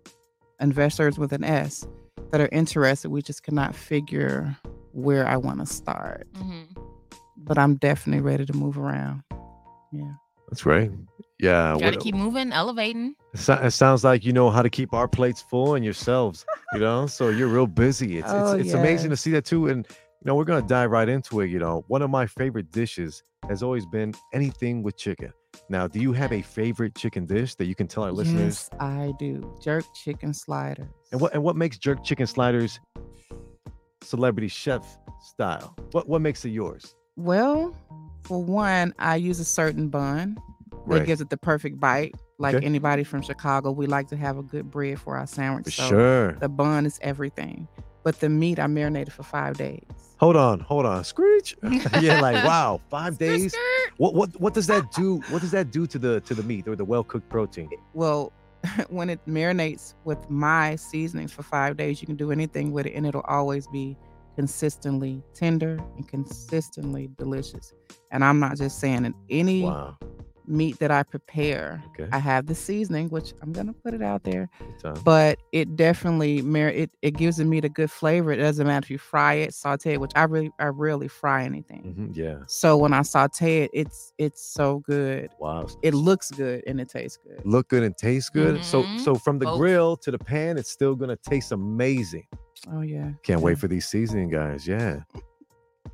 investors with an S, that are interested. We just cannot figure where I want to start. Mhm. But I'm definitely ready to move around. Yeah. That's right. Yeah. Got to what- keep moving, elevating. It, so- it sounds like you know how to keep our plates full and yourselves, you know. So you're real busy. It's Oh, it's, it's amazing to see that too. And you know, we're gonna dive right into it. You know, one of my favorite dishes has always been anything with chicken. Now, do you have a favorite chicken dish that you can tell our listeners? Yes, I do. Jerk chicken sliders. And what and what makes jerk chicken sliders celebrity chef style? What what makes it yours? Well, for one, I use a certain bun that Right. gives it the perfect bite. Like Okay. anybody from Chicago, we like to have a good bread for our sandwich. For so sure. The bun is everything. But the meat I marinated for five days. Hold on, hold on, screech. yeah, like wow, five days. What what what does that do? What does that do to the to the meat or the well cooked protein? Well, when it marinates with my seasonings for five days, you can do anything with it, and it'll always be consistently tender and consistently delicious. And I'm not just saying it. Any Wow. Meat that I prepare, Okay. I have the seasoning, which I'm gonna put it out there. But it definitely mar- it, it gives the meat a good flavor. It doesn't matter if you fry it, saute it, which I really I rarely fry anything. Mhm, yeah. So when I saute it, it's it's so good. Wow. It looks good and it tastes good. Look good and taste good. So Mhm. so from the Both. grill to the pan, it's still gonna taste amazing. Oh yeah. Can't wait for these seasoning guys. Yeah.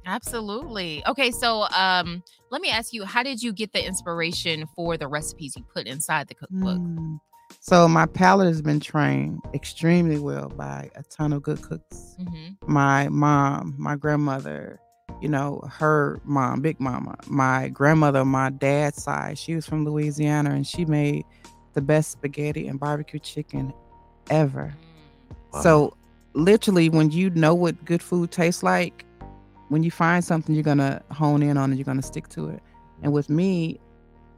Absolutely. Okay, so um let me ask you, how did you get the inspiration for the recipes you put inside the cookbook? Mm. So my palate has been trained extremely well by a ton of good cooks. Mhm. My mom, my grandmother, you know, her mom, Big Mama, my grandmother, my dad's side, she was from Louisiana and she made the best spaghetti and barbecue chicken ever. So literally when you know what good food tastes like, when you find something you're gonna hone in on it, you're gonna stick to it. And with me,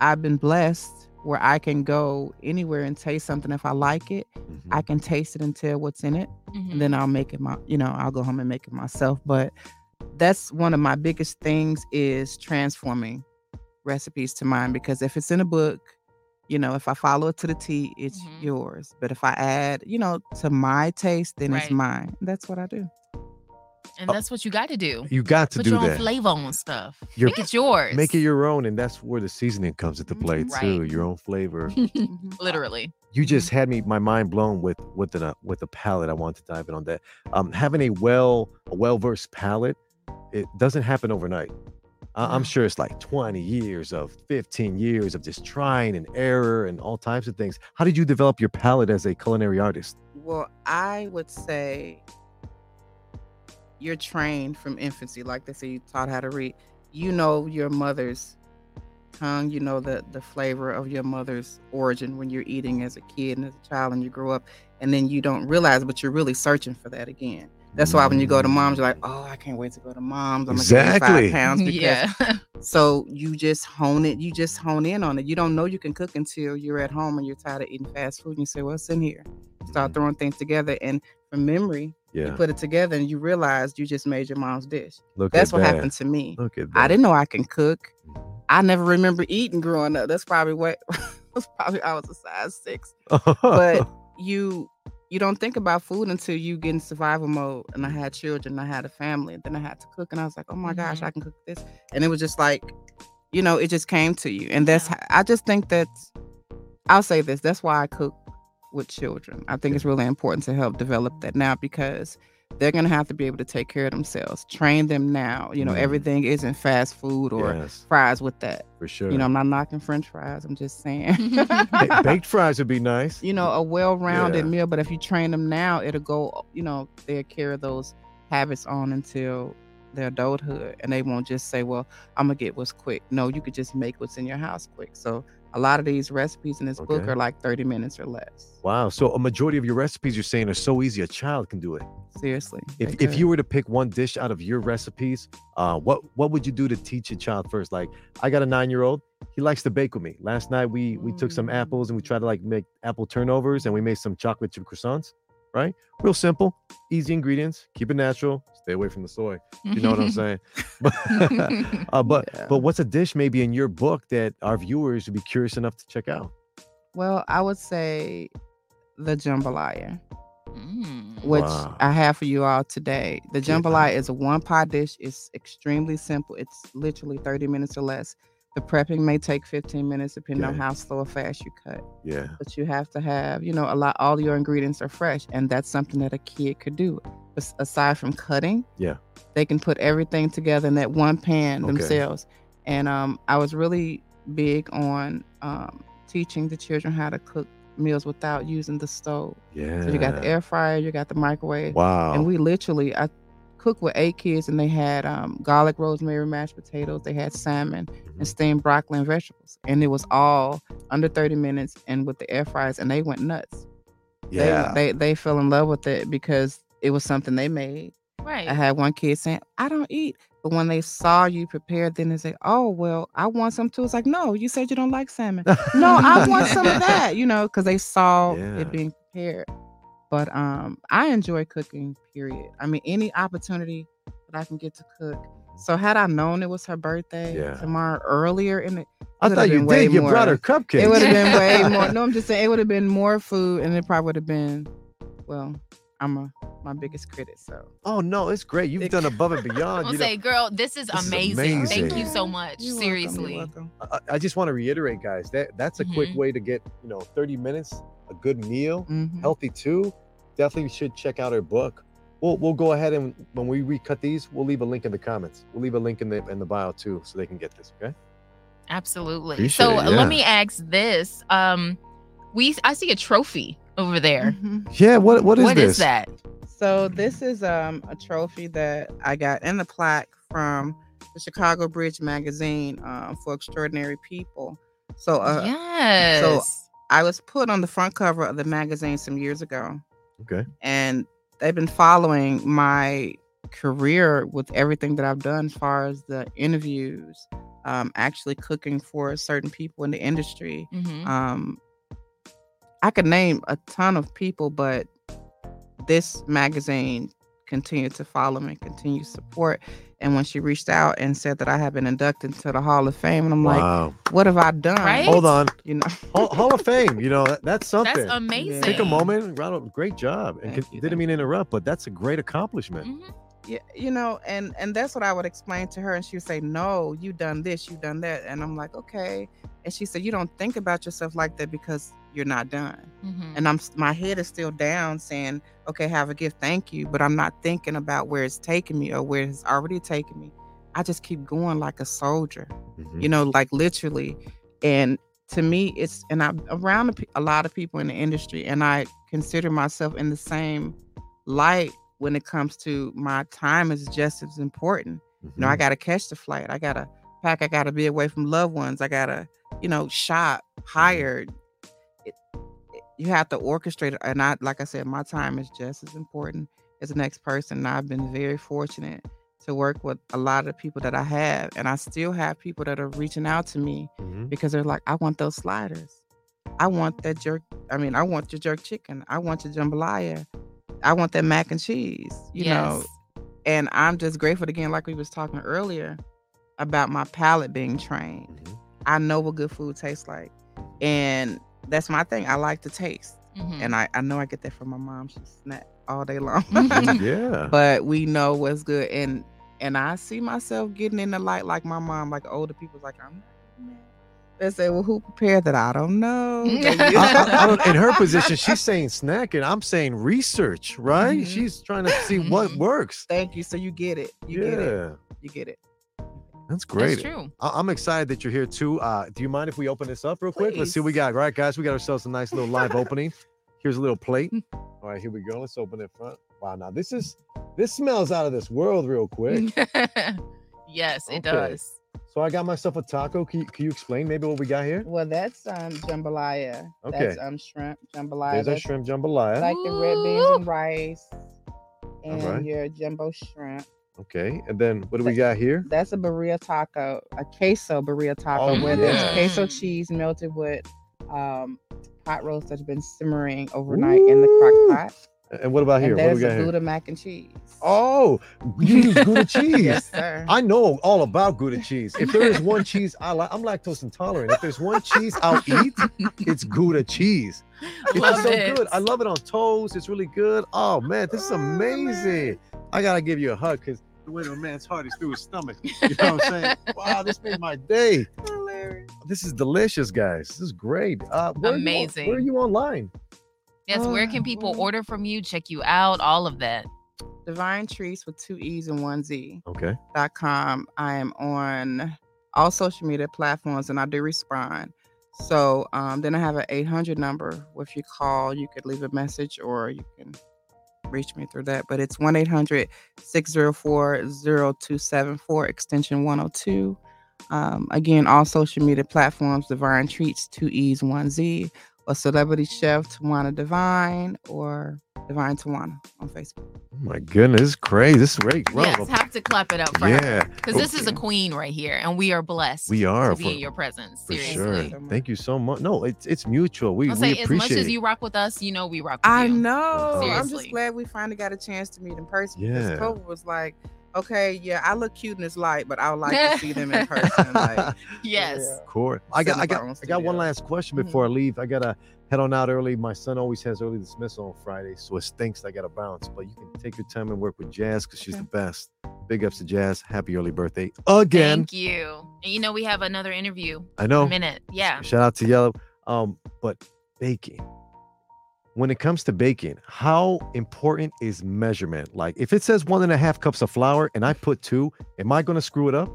I've been blessed where I can go anywhere and taste something. If I like it, I can taste it and tell what's in it. Mhm. And then I'll make it my, you know, I'll go home and make it myself. But that's one of my biggest things is transforming recipes to mine because if it's in a book, you know, if I follow it to the T, it's yours. But if I add, you know, to my taste, then it's mine. That's what I do. And uh, that's what you got to do. You got to Put do your own that. flavor on stuff. Your- Make it yours. Make it your own, and that's where the seasoning comes into play mm-hmm. Right. too. Your own flavor. Mm-hmm. Literally. you just mm-hmm. had me my mind blown with with the with the palate. I want to dive in on that. Um, having a well a well versed palate, it doesn't happen overnight. I- I'm sure it's like 20 years of 15 years of just trying and error and all types of things. How did you develop your palate as a culinary artist? Well, I would say you're trained from infancy. Like they say, you taught how to read. You know your mother's tongue. You know the the flavor of your mother's origin when you're eating as a kid and as a child, and you grow up, and then you don't realize, but you're really searching for that again. That's why when you go to mm. mom's, you're like, oh, I can't wait to go to mom's. I'm gonna gain Exactly. five pounds because Yeah. so you just hone it, you just hone in on it. You don't know you can cook until you're at home and you're tired of eating fast food and you say, What's in here? Start mm. throwing things together and from memory, you put it together and you realize you just made your mom's dish. Look That's at what that. happened to me. Look at that. I didn't know I can cook. Mm. I never remember eating growing up. That's probably what was probably I was a size six. But you you don't think about food until you get in survival mode. And I mm. had children, I had a family, and then I had to cook, and I was like, oh my gosh, mm-hmm. I can cook this. And it was just like, you know, it just came to you. And that's I just think that I'll say this. That's why I cook with children. I think it's really important to help develop that now because they're gonna have to be able to take care of themselves. Train them now. You know, Mm. everything isn't fast food or Yes. fries with that. For sure. You know, I'm not knocking French fries. I'm just saying. Ba- baked fries would be nice. you know, a well-rounded Yeah. meal. But if you train them now, it'll go. You know, they'll carry those habits on until their adulthood, and they won't just say, "Well, I'm gonna get what's quick." No, you could just make what's in your house quick. So a lot of these recipes in this book are like 30 minutes or less. Wow. So a majority of your recipes you're saying are so easy a child can do it. Seriously. If, if you were to pick one dish out of your recipes, uh, what what would you do to teach a child first? Like, I got a nine year old. He likes to bake with me. Last night we we took some apples and we tried to like make apple turnovers and we made some chocolate chip croissants. Right? Real simple, easy ingredients. Keep it natural. Stay away from the soy. You know what I'm saying? But uh, but Yeah. but what's a dish maybe in your book that our viewers would be curious enough to check out? well, I would say the jambalaya. Mm. which Wow. I have for you all today. The jambalaya is a one pot dish. It's extremely simple. It's literally 30 minutes or less. The prepping may take 15 minutes depending on how slow or fast you cut. Yeah. But you have to have, you know, a lot all your ingredients are fresh and that's something that a kid could do. As- aside from cutting, Yeah. they can put everything together in that one pan Okay. themselves. And um, I was really big on um, teaching the children how to cook meals without using the stove. Yeah. So you got the air fryer, you got the microwave. Wow. And we literally, I cooked with eight kids, and they had um, garlic rosemary mashed potatoes, they had salmon, Mm-hmm. and steamed broccoli and vegetables, and it was all under thirty minutes, and with the air fryers, and they went nuts. They- Yeah. they they, fell in love with it because it was something they made. Right. I had one kid saying, "I don't eat." But when they saw you prepared, then they say, "Oh well, I want some too." It's like, no, you said you don't like salmon. no, I want some of that. You know, because they saw Yeah. it being prepared. But um, I enjoy cooking. Period. I mean, any opportunity that I can get to cook. So had I known it was her birthday Yeah. tomorrow earlier in it, I it would thought you did. You brought her cupcakes. It would have been way more. No, I'm just saying it would have been more food, and it probably would have been. Well, I'm a my biggest critic, so Oh no, it's great. You've done above and beyond. I'll you know. say, girl, this is This is amazing. Thank you so much. You're welcome, you're Seriously. welcome. I, I just want to reiterate, guys, that that's a quick Mhm. way to get you know 30 minutes, a good meal, Mhm. healthy too. Definitely should check out her book. We'll we'll go ahead and when we recut these, we'll leave a link in the comments. We'll leave a link in the in the bio too, so they can get this. Okay. Absolutely. Appreciate so it, uh, yeah. let me ask this. Um, we I see a trophy over there. Mhm. Yeah. What what is What this? is that? So this is um a trophy that I got in the plaque from the Chicago Bridge magazine um, for extraordinary people. So uh, yes. so I was put on the front cover of the magazine some years ago, Okay. and they've been following my career with everything that I've done as far as the interviews, um, actually cooking for certain people in the industry. Mhm. Um, I could name a ton of people, but this magazine continued to follow me, continue to support. And when she reached out and said that I had been inducted into the Hall of Fame, and I'm Wow. like, what have I done? Right? Hold on. You know, Hall, Hall of Fame. You know that, that's something. That's amazing. Take a moment. Ronald, great job. And Thank you, didn't thank mean to interrupt, but that's a great accomplishment. Mhm. yeah, you know, and and that's what I would explain to her, and she would say, "No, you done this, you done that," and I'm like, "Okay," and she said, "You don't think about yourself like that because you're not done." Mhm. and I'm my head is still down saying, okay, have a gift, thank you, but I'm not thinking about where it's taking me or where it's already taken me. I just keep going like a soldier, Mhm. you know, like literally. And to me, it's and I'm around a, a lot of people in the industry, and I consider myself in the same light when it comes to my time is just as important. You know, I Mhm. got to catch the flight. I got to pack. I gotta be away from loved ones. I gotta, you know, shop, hired. It, it- you have to orchestrate it. And I, like I said, my time is just as important as the next person. And I've been very fortunate to work with a lot of people that I have, and I still have people that are reaching out to me Mhm. because they're like, I want those sliders. I want that jerk. I mean, I want your jerk chicken. I want your jambalaya. I want that mac and cheese. You know, and I'm just grateful again, like we was talking earlier about my palate being trained. Mm-hmm. I know what good food tastes like, and that's my thing. I like to taste, Mhm. and I I know I get that from my mom. She snack all day long. yeah. but we know what's good, and and I see myself getting in the light like my mom, like older people's like I'm. They say, "Well, who prepared that? I don't know." I, I- I don't, in her position, she's saying snacking. I'm saying research, right? Mhm. She's trying to see what works. Thank you. So you get it. You get Yeah. it. You get it. That's great. That's true. I- I'm excited that you're here too. Uh, do you mind if we open this up real quick? Let's see what we got. All right, guys, we got ourselves a nice little live opening. Here's a little plate. All right, here we go. Let's open it front. Wow, now this is this smells out of this world real quick. yes, it Okay. does. So I got myself a taco. Can you, can you explain maybe what we got here? Well, that's um jambalaya. Okay. That's um shrimp jambalaya. There's our That's shrimp jambalaya. Like the red beans and rice, and right. your jumbo shrimp. Okay, and then what do we got here? That's a burrito taco, a queso burrito taco, Oh, where there's yeah. queso cheese melted with um pot roast that's been simmering overnight in the crock pot. And what about here? And What do there's we got a here? Gouda mac and cheese. Oh, you use Gouda cheese. Yes, sir. I know all about Gouda cheese. If there is one cheese I like, I'm lactose intolerant. If there's one cheese I'll eat, it's Gouda cheese. It's Love so it. good. I love it on toast. It's really good. Oh man, this is amazing. I gotta give you a hug because the way a man's heart is through his stomach. You know what I'm saying? Wow, this made my day. Hilarious. This is delicious, guys. This is great. Uh, where are on- Amazing. where are you online? Yes, where can people order from you, check you out, all of that? Divine Treats with two E's and one Z. Okay. dot com. I am on all social media platforms and I do respond. So um, then I have an 800 number. If you call, you could leave a message or you can reach me through that. But it's 1 800 604 0274, extension 102. Um, again, all social media platforms Divine Treats, two E's, one Z, or Celebrity Chef Tawana Divine or Divine Tawana on Facebook. Oh my goodness, crazy. This is great. Round yes, of- have to clap it up for Yeah. Because this is a queen right here, and we are blessed. We are, to be for- in your presence. For Seriously. sure. Thank you so much. No, it's it's mutual. We, I'll we say as appreciate much as you rock with us, you know we rock with I you. know. I'm just glad we finally got a chance to meet in person. Yeah. Because Clover was like, okay, yeah, I look cute in this light, but I would like to see them in person. Like, yes. Of course. I got I got I got one last question Mm-hmm. before I leave. I gotta head on out early. My son always has early dismissal on Friday, so it stinks. I gotta bounce. But you can take your time and work with Jazz because she's the best. Big ups to Jazz. Happy early birthday again. Thank you. And you know we have another interview. I know. In a minute. Yeah. Shout out to Yellow. Um, but baking. When it comes to baking, how important is measurement? Like, if it says one and a half cups of flour and I put two, am I going to screw it up?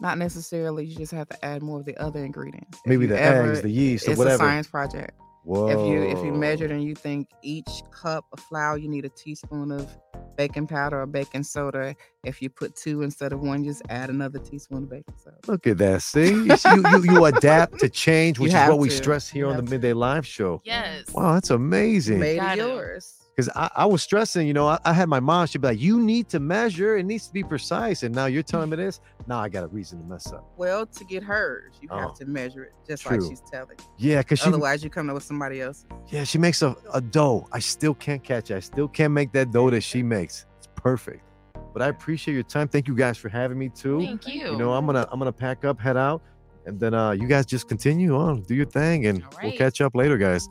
not necessarily. You just have to add more of the other ingredients. Maybe the ever- eggs, the yeast, or whatever. it's a science project. Whoa. If you if you measured and you think each cup of flour, you need a teaspoon of baking powder or baking soda. If you put two instead of one, just add another teaspoon of baking soda. Look at that. See, you, you, you, you adapt to change, You which is have what we stress here You on the have midday live show. Yes. Wow, that's amazing. Made it Gotta. yours. Because I, I was stressing, you know, I, I had my mom, she'd be like, you need to measure, it needs to be precise. And now you're telling me this. Now I got a reason to mess up. Well, to get hers, you Oh, have to measure it just true. like she's telling. Yeah, because she, Otherwise, you come up with somebody else. yeah, she makes a, a dough. I still can't catch it. I still can't make that dough that she makes. It's perfect. But I appreciate your time. Thank you guys for having me too. Thank you. You know, I'm gonna I'm gonna pack up, head out, and then uh you guys just continue on, do your thing, and we'll catch up later, guys.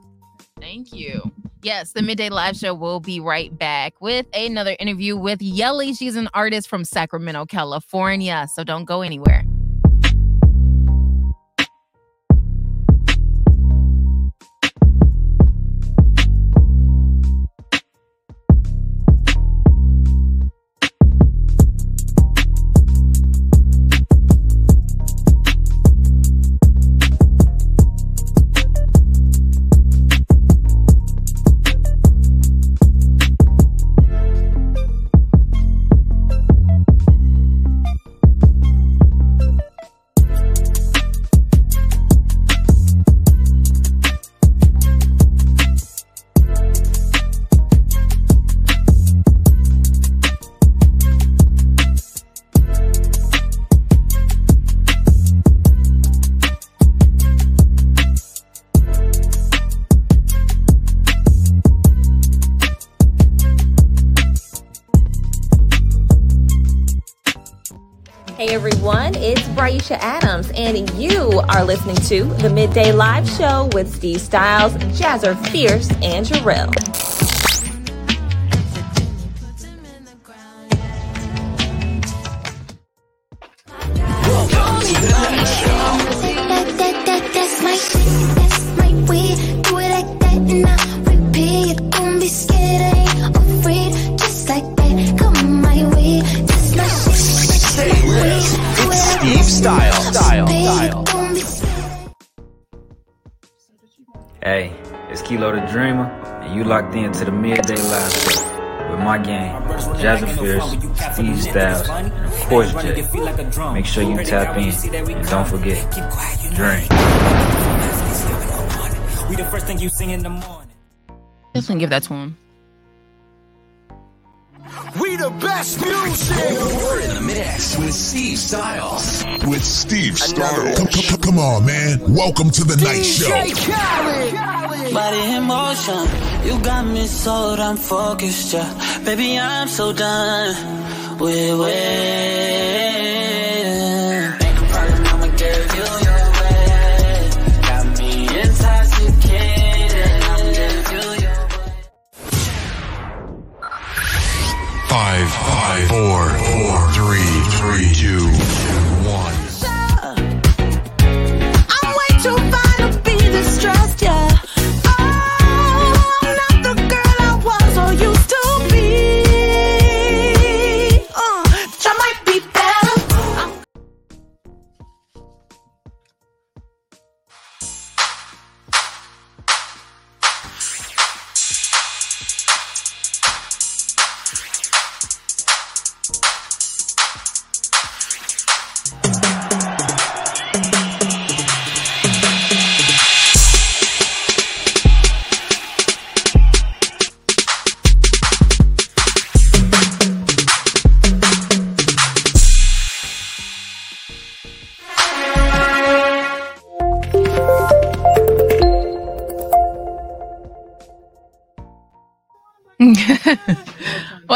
Thank you. Yes, the Midday Live Show will be right back with another interview with Yelly. She's an artist from Sacramento, California. So don't go anywhere. Listening to the Midday Live Show with Steve Styles, Jazzer Fierce, and Jarrell. Fierce, Steve Styles, and of course Jay. Make sure you tap in, and don't forget, drink. We the first thing you sing in the morning. Definitely give that to him. We the best music. We're in the mix with Steve Styles. With Steve Styles. Come, come, come on, man. Welcome to the night show. Body in motion, you got me sold, I'm focused, yeah. Baby, I'm so done Five, five, four, four, three, three, two,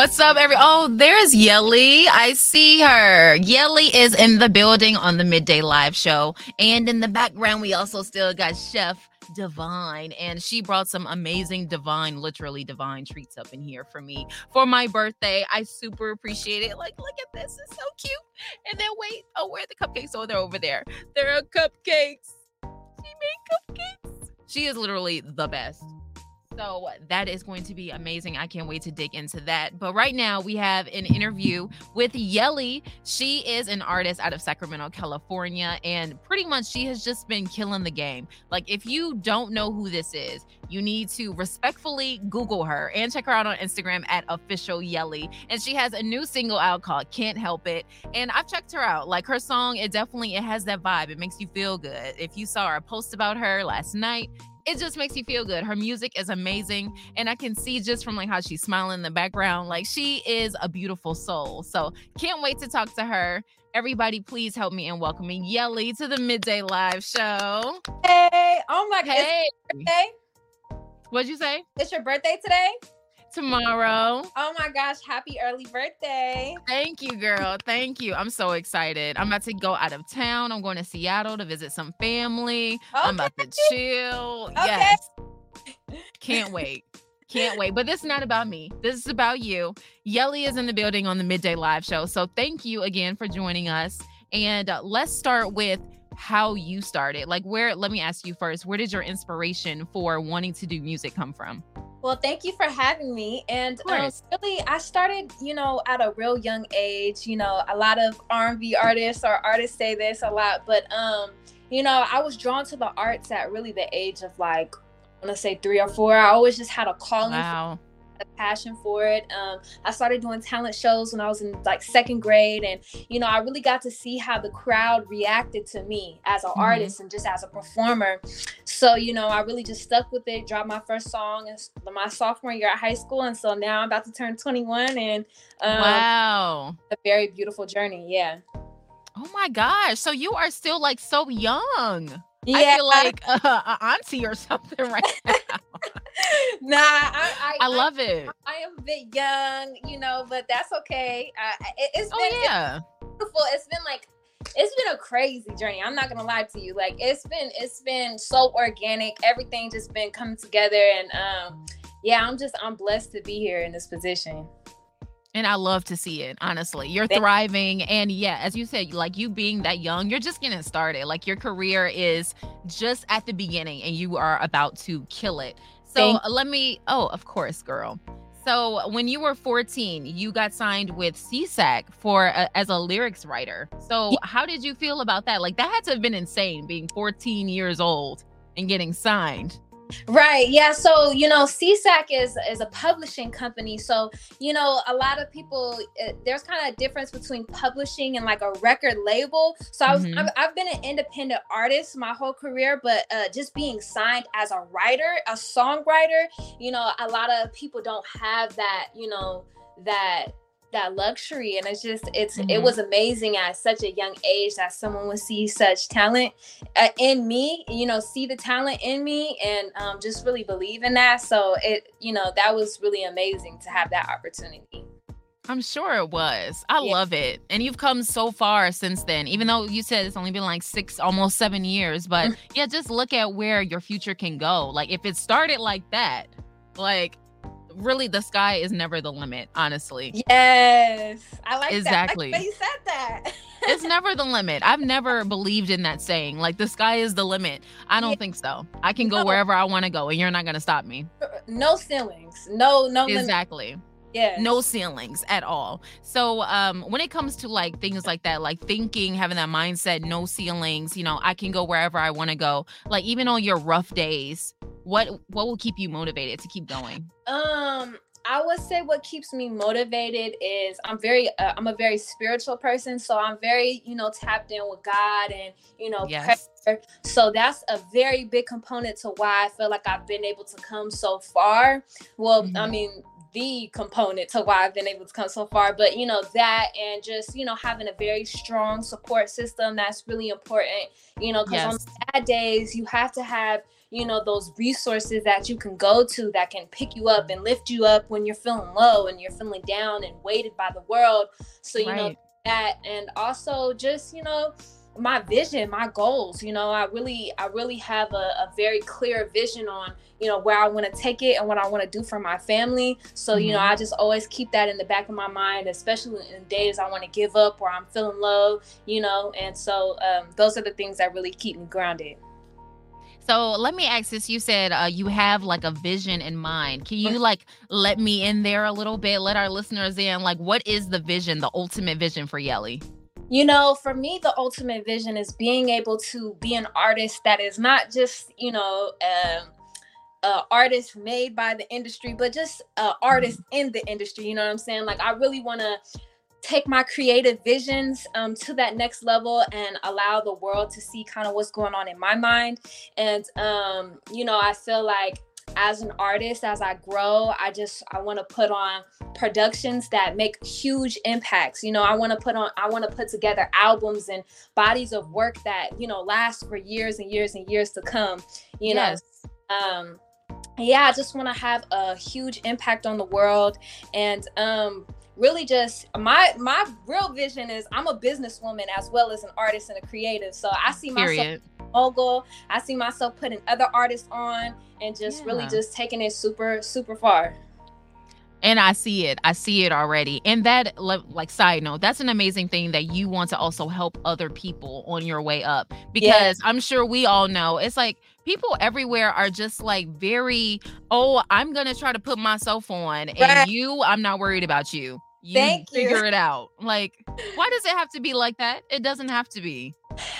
What's up, every? Oh, there's Yelly. I see her. Yelly is in the building on the midday live show, and in the background, we also still got Chef Divine, and she brought some amazing divine, literally divine treats up in here for me for my birthday. I super appreciate it. Like, look at this, it's so cute. And then wait, oh, where are the cupcakes? Oh, they're over there. There are cupcakes. She made cupcakes. She is literally the best. So that is going to be amazing. I can't wait to dig into that. But right now we have an interview with Yelly. She is an artist out of Sacramento, California, and pretty much she has just been killing the game. Like if you don't know who this is, you need to respectfully Google her and check her out on Instagram at official Yelly. And she has a new single out called Can't Help It. And I've checked her out. Like her song, it definitely it has that vibe. It makes you feel good. If you saw our post about her last night, it just makes you feel good. Her music is amazing. And I can see just from like how she's smiling in the background, like she is a beautiful soul. So can't wait to talk to her. Everybody, please help me in welcoming Yelly to the Midday Live Show. Hey, oh my god. Hey. It's your birthday? What'd you say? It's your birthday today? Tomorrow. Oh my gosh, happy early birthday. Thank you, girl. Thank you. I'm so excited. I'm about to go out of town. I'm going to Seattle to visit some family. Okay. I'm about to chill. Yes. Can't wait. Can't wait. But this is not about me. This is about you. Yelly is in the building on the midday live show. So thank you again for joining us. And uh, let's start with how you started. Like, where, let me ask you first, where did your inspiration for wanting to do music come from? Well, thank you for having me. And um, really, I started, you know, at a real young age. You know, a lot of R&B artists or artists say this a lot, but um, you know, I was drawn to the arts at really the age of like, I want to say three or four. I always just had a calling. Wow. For a passion for it. Um, I started doing talent shows when I was in like second grade, and you know, I really got to see how the crowd reacted to me as an Mhm. artist and just as a performer. So you know, I really just stuck with it. Dropped my first song in my sophomore year at high school, and so now I'm about to turn 21, and um, wow, a very beautiful journey. Yeah. Oh my gosh. So you are still like so young. I Yeah. feel like uh, a auntie or something right now. Nah, I I, I love it. I am a bit young, you know, but that's okay. Uh, it, it's Oh, been it's yeah. beautiful. It's been like it's been a crazy journey. I'm not gonna lie to you. Like it's been it's been so organic. Everything just been coming together, and um, yeah, I'm just I'm blessed to be here in this position. And I love to see it, honestly. You're thriving. And yeah, as you said, like you being that young, you're just getting started. Like your career is just at the beginning and you are about to kill it. So Thank- let me, oh, of course, girl. So when you were 14, you got signed with SESAC for a, as a lyrics writer. So how did you feel about that? Like that had to have been insane being 14 years old and getting signed. Right. Yeah. So you know, SESAC is is a publishing company. So you know, a lot of people uh, there's kind of a difference between publishing and like a record label. So I was Mhm. I've, I've been an independent artist my whole career, but uh, just being signed as a writer, a songwriter, you know, a lot of people don't have that. You know that that luxury and it's just it's it Mhm. was amazing at such a young age that someone would see such talent uh, in me you know see the talent in me and um, just really believe in that so it you know that was really amazing to have that opportunity I'm sure it was. I Yeah. love it. And you've come so far since then, even though you said it's only been like six, almost seven years. But Mm. yeah, just look at where your future can go. Like if it started like that, like really the sky is never the limit, honestly. yes i like Exactly. that like the way you said that It's never the limit. I've never believed in that saying. Like the sky is the limit. I don't think so. I can go No. wherever I want to go and you're not gonna stop me. no ceilings no no limit. Exactly. yeah no ceilings at all. So um when it comes to like things like that, like thinking, having that mindset, no ceilings, you know, I can go wherever I want to go. Like even on your rough days, what what will keep you motivated to keep going? Um, I would say what keeps me motivated is I'm very uh, I'm a very spiritual person, so I'm very you know tapped in with God and you know Yes. prayer. So that's a very big component to why I feel like I've been able to come so far. Well, I Mhm. mean the component to why I've been able to come so far, but you know that and just you know having a very strong support system that's really important. You know, because on bad days you have to have you know those resources that you can go to that can pick you up and lift you up when you're feeling low and you're feeling down and weighted by the world. So you know that and also just you know my vision my goals you know i really i really have a, a very clear vision on you know where i want to take it and what i want to do for my family. So you know Mhm. i just always keep that in the back of my mind especially in days i want to give up or i'm feeling low you know and so um, those are the things that really keep me grounded So let me ask this. You said uh, you have like a vision in mind. Can you like let me in there a little bit? Let our listeners in. Like, what is the vision, the ultimate vision for Yelly? You know, for me, the ultimate vision is being able to be an artist that is not just, you know, um, uh, artist made by the industry, but just uh, artist in the industry. You know what I'm saying? Like, I really want to take my creative visions um, to that next level and allow the world to see kind of what's going on in my mind. And, um, you know, I feel like as an artist as i grow i just i want to put on productions that make huge impacts you know i want to put on i want to put together albums and bodies of work that you know last for years and years and years to come you Yes. know um yeah i just want to have a huge impact on the world and um really just my my real vision is i'm a businesswoman as well as an artist and a creative so i see myself Period. mogul. I see myself putting other artists on and just really just taking it super, super far. And I see it. I see it already. And that, like, side note, that's an amazing thing that you want to also help other people on your way up. Because I'm sure we all know it's like people everywhere are just like very, oh, I'm going to try to put myself on. And Right. you, I'm not worried about you. You Thank you. figure it out. Like, why does it have to be like that? It doesn't have to be.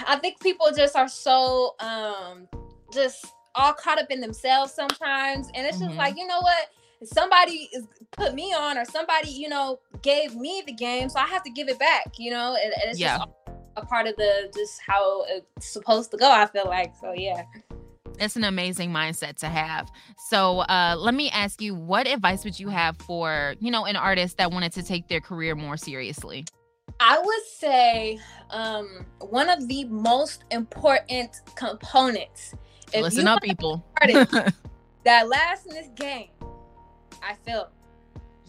I think people just are so um just all caught up in themselves sometimes. And it's just Mhm. like, you know what? Somebody put me on or somebody, you know, gave me the game. So I have to give it back, you know? And, and it's Yeah. just a part of the just how it's supposed to go, I feel like. So yeah. It's an amazing mindset to have. So, uh, let me ask you, what advice would you have for, you know, an artist that wanted to take their career more seriously? I would say um, one of the most important components. If Listen up, people. artist that last in this game, I feel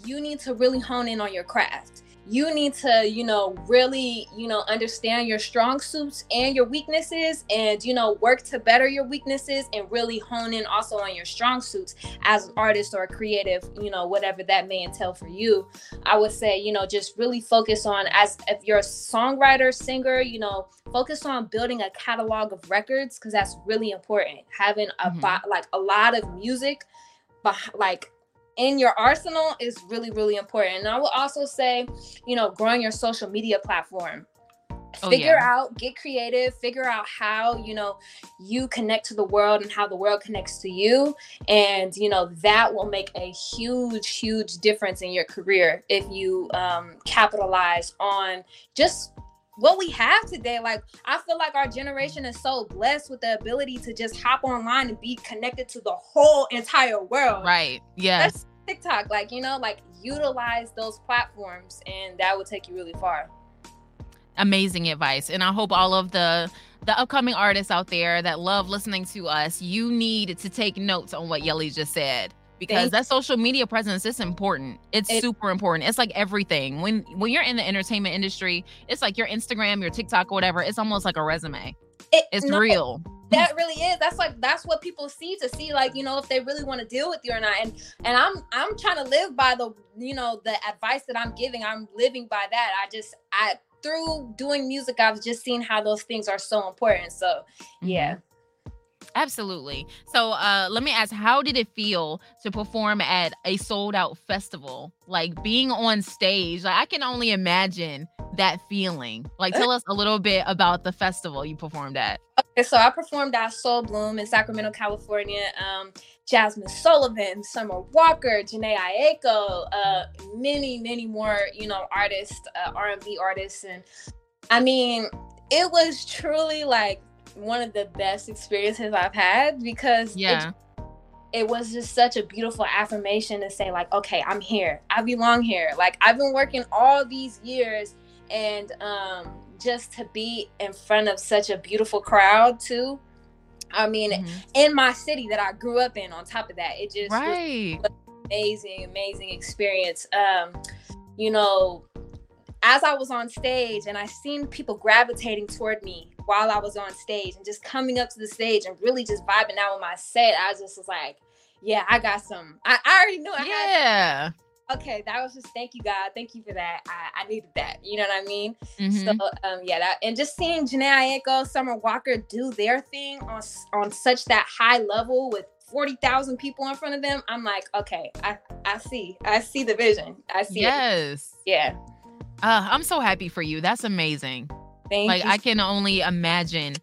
you need to really hone in on your craft. You need to you know really you know understand your strong suits and your weaknesses and you know work to better your weaknesses and really hone in also on your strong suits as an artist or a creative you know whatever that may entail for you. I would say you know just really focus on as if you're a songwriter singer you know focus on building a catalog of records because that's really important. Having a mm-hmm. bo- like a lot of music beh- like in your arsenal is really really important and i will also say you know growing your social media platform Oh, figure yeah. out get creative figure out how you know you connect to the world and how the world connects to you and you know that will make a huge huge difference in your career if you um, capitalize on just what we have today like i feel like our generation is so blessed with the ability to just hop online and be connected to the whole entire world Right. Yes. That's tiktok like you know like utilize those platforms and that will take you really far. Amazing advice and i hope all of the the upcoming artists out there that love listening to us you need to take notes on what yelly just said because Thank- that social media presence is important. It's It- super important. It's like everything. When when you're in the entertainment industry it's like your instagram your tiktok or whatever it's almost like a resume. It- it's no, real that really is that's like that's what people see to see like you know if they really want to deal with you or not and and i'm i'm trying to live by the you know the advice that i'm giving i'm living by that i just i through doing music i've just seen how those things are so important so yeah Absolutely. So uh let me ask how did it feel to perform at a sold out festival? Like being on stage. Like I can only imagine that feeling. Like tell us a little bit about the festival you performed at. Okay, so I performed at Sol Blume in Sacramento, California. Um, Jazmine Sullivan, Summer Walker, Jhené Aiko, uh, many, many more, you know, artists, uh, R&B artists, and I mean, it was truly like one of the best experiences I've had because it Yeah. it was just such a beautiful affirmation to say like okay i'm here i belong here like i've been working all these years and um just to be in front of such a beautiful crowd too i mean Mm-hmm. in my city that i grew up in on top of that it just was Right. amazing amazing experience um you know as i was on stage and i seen people gravitating toward me while i was on stage and just coming up to the stage and really just vibing out with my set i just was like yeah i got some i, I already knew i Yeah. had okay that was just thank you god thank you for that i, I needed that you know what i mean Mhm. so um yeah that and just seeing Jhené Aiko, Summer Walker do their thing on on such that high level with 40,000 people in front of them I'm like okay I I see I see the vision I see it. Yes. yeah Uh, I'm so happy for you. That's amazing. Thank like you. I can only imagine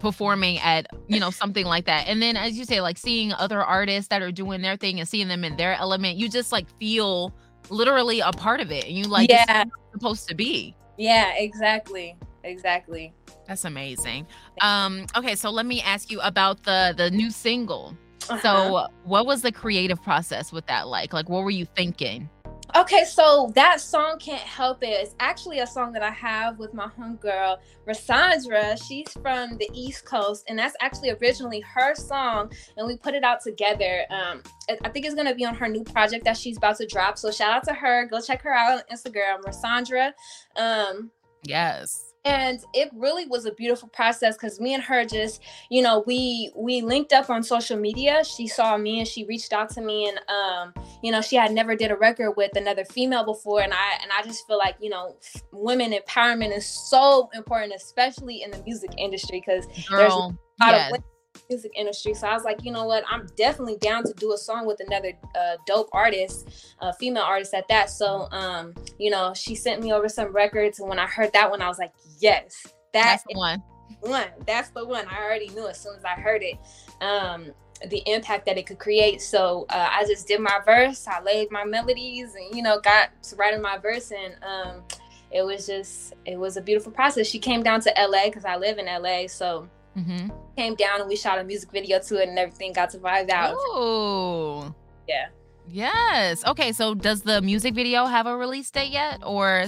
performing at you know something like that. And then as you say like seeing other artists that are doing their thing and seeing them in their element you just like feel literally a part of it. And you like Yeah. supposed to be. Yeah exactly. Exactly. That's amazing. Um okay so let me ask you about the the new single. Uh-huh. so what was the creative process with that like? Like what were you thinking Okay, so that song Can't Help it. It is actually a song that I have with my homegirl, Rasandra. She's from the East Coast, and that's actually originally her song, and we put it out together. Um, I- I think it's gonna be on her new project that she's about to drop. So shout out to her. Go check her out on Instagram, Rasandra. Um, yes and it really was a beautiful process because me and her just you know we we linked up on social media she saw me and she reached out to me and um you know she had never did a record with another female before and i and i just feel like you know women empowerment is so important especially in the music industry because there's a lot yes. of women music industry. So i was like you know what? I'm definitely down to do a song with another uh, dope artist a female artist at that. So um you know she sent me over some records and when i heard that one i was like yes that's that's the one. one. That's the one. I already knew as soon as i heard it um the impact that it could create. So uh, i just did my verse i laid my melodies and you know got to writing my verse and um it was just it was a beautiful process. She came down to la because i live in la so mm-hmm. came down and we shot a music video to it and everything got to vibe out oh. Yeah. Yes. Okay so does the music video have a release date yet? Or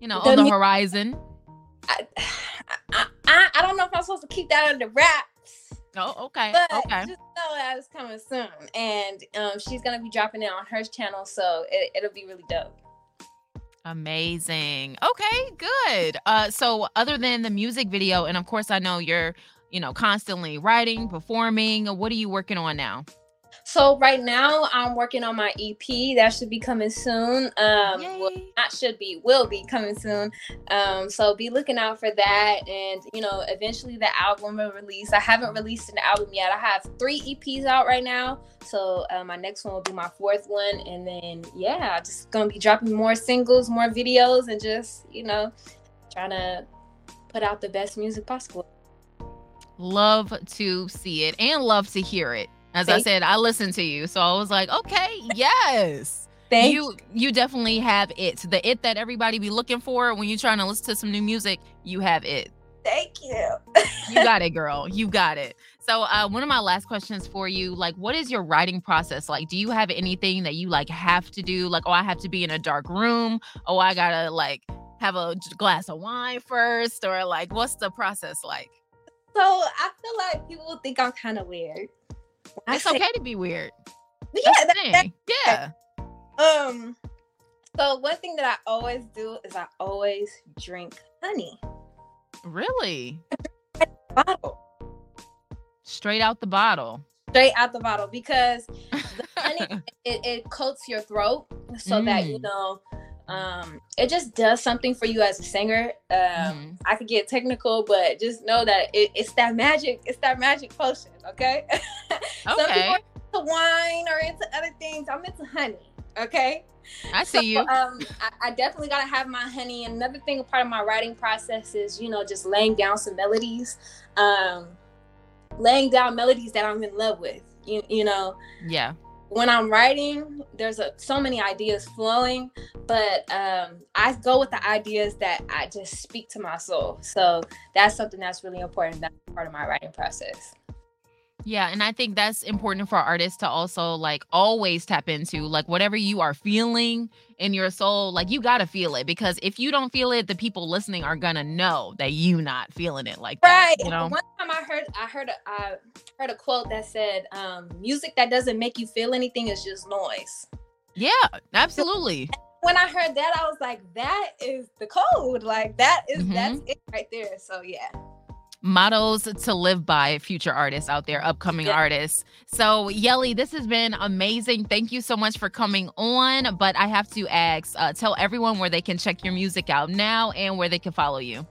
you know The on the mu- horizon? I, I i don't know if i'm supposed to keep that under wraps. Oh okay but okay. just know that it's coming soon. And um she's gonna be dropping it on her channel so it, it'll be really dope Amazing. Okay, good. Uh so other than the music video and of course I know you're, you know, constantly writing, performing, what are you working on now? So right now I'm working on my EP that should be coming soon. Um well, not should be, will be coming soon. Um so be looking out for that and you know eventually the album will release. I haven't released an album yet. I have 3 EPs out right now. So uh, my next one will be my fourth one and then yeah, I'm just going to be dropping more singles, more videos and just, you know, trying to put out the best music possible. Love to see it and love to hear it. As I said, I listened to you. So I was like, okay, yes. Thank you you definitely have it. The it that everybody be looking for when you're trying to listen to some new music, you have it. Thank you. You got it, girl. You got it. So uh one of my last questions for you, like what is your writing process like? Do you have anything that you like have to do? Like, oh, I have to be in a dark room. Oh, I gotta like have a glass of wine first, or like what's the process like? So I feel like people think I'm kind of weird. I It's say- okay to be weird. Yeah, that- that- yeah. Um. So one thing that I always do is I always drink honey. Really? Bottle. Straight out the bottle. Straight out the bottle because the honey it, it coats your throat so that you Mm. know um it just does something for you as a singer. Um Mm-hmm. I could get technical, but just know that it, it's that magic, it's that magic potion, okay? Some people Okay. into wine or into other things. I'm into honey, okay? I see you. um, I, I definitely gotta have my honey. Another thing, a part of my writing process is, you know, just laying down some melodies, um, laying down melodies that I'm in love with. You, you know, Yeah. When I'm writing, there's a, so many ideas flowing, but um, I go with the ideas that I just speak to my soul. So that's something that's really important. That's part of my writing process. Yeah, and I think that's important for artists to also like always tap into like whatever you are feeling in your soul, like you got to feel it because if you don't feel it, the people listening are going to know that you not feeling it like that, Right. you know. One time I heard I heard a, I heard a quote that said, um, "Music that doesn't make you feel anything is just noise." Yeah, absolutely. When I heard that, I was like, "That is the code. Like that is- Mhm. that's it right there." So yeah. Mottos to live by future artists out there, upcoming Yeah. artists. So, Yelly, this has been amazing. Thank you so much for coming on. But I have to ask, uh, tell everyone where they can check your music out now and where they can follow you.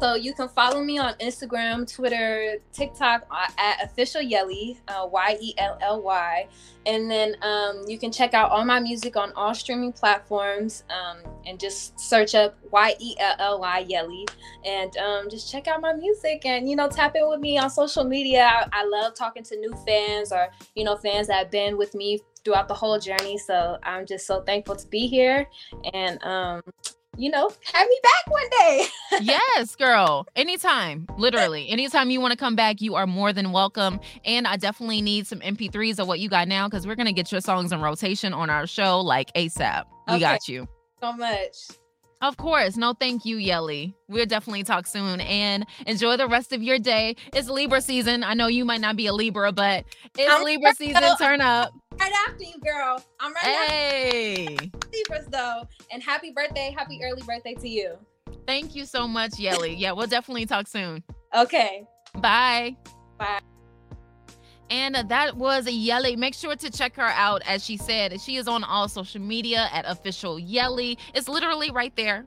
So you can follow me on Instagram, Twitter, TikTok uh, at official Yelly, uh, Y E L L Y, and then um, you can check out all my music on all streaming platforms, um, and just search up Y E L L Y Yelly, and um, just check out my music, and you know tap in with me on social media. I, I love talking to new fans or you know fans that have been with me throughout the whole journey. So I'm just so thankful to be here, and um, you know have me back one day. yes, girl. Anytime, literally. Anytime you want to come back, you are more than welcome. And I definitely need some MP3s of what you got now because we're going to get your songs in rotation on our show like ASAP. We Okay. got you. so much. Of course. No, thank you, Yelly. We'll definitely talk soon and enjoy the rest of your day. It's Libra season. I know you might not be a Libra, but it's I'm Libra season. Virgo. Turn up. Right after you, girl. I'm right Hey. after Libras, though. And happy birthday, happy early birthday to you. Thank you so much, Yelly. Yeah, we'll definitely talk soon. Okay. Bye. Bye. And that was Yelly. Make sure to check her out. As she said, she is on all social media at official Yelly. It's literally right there,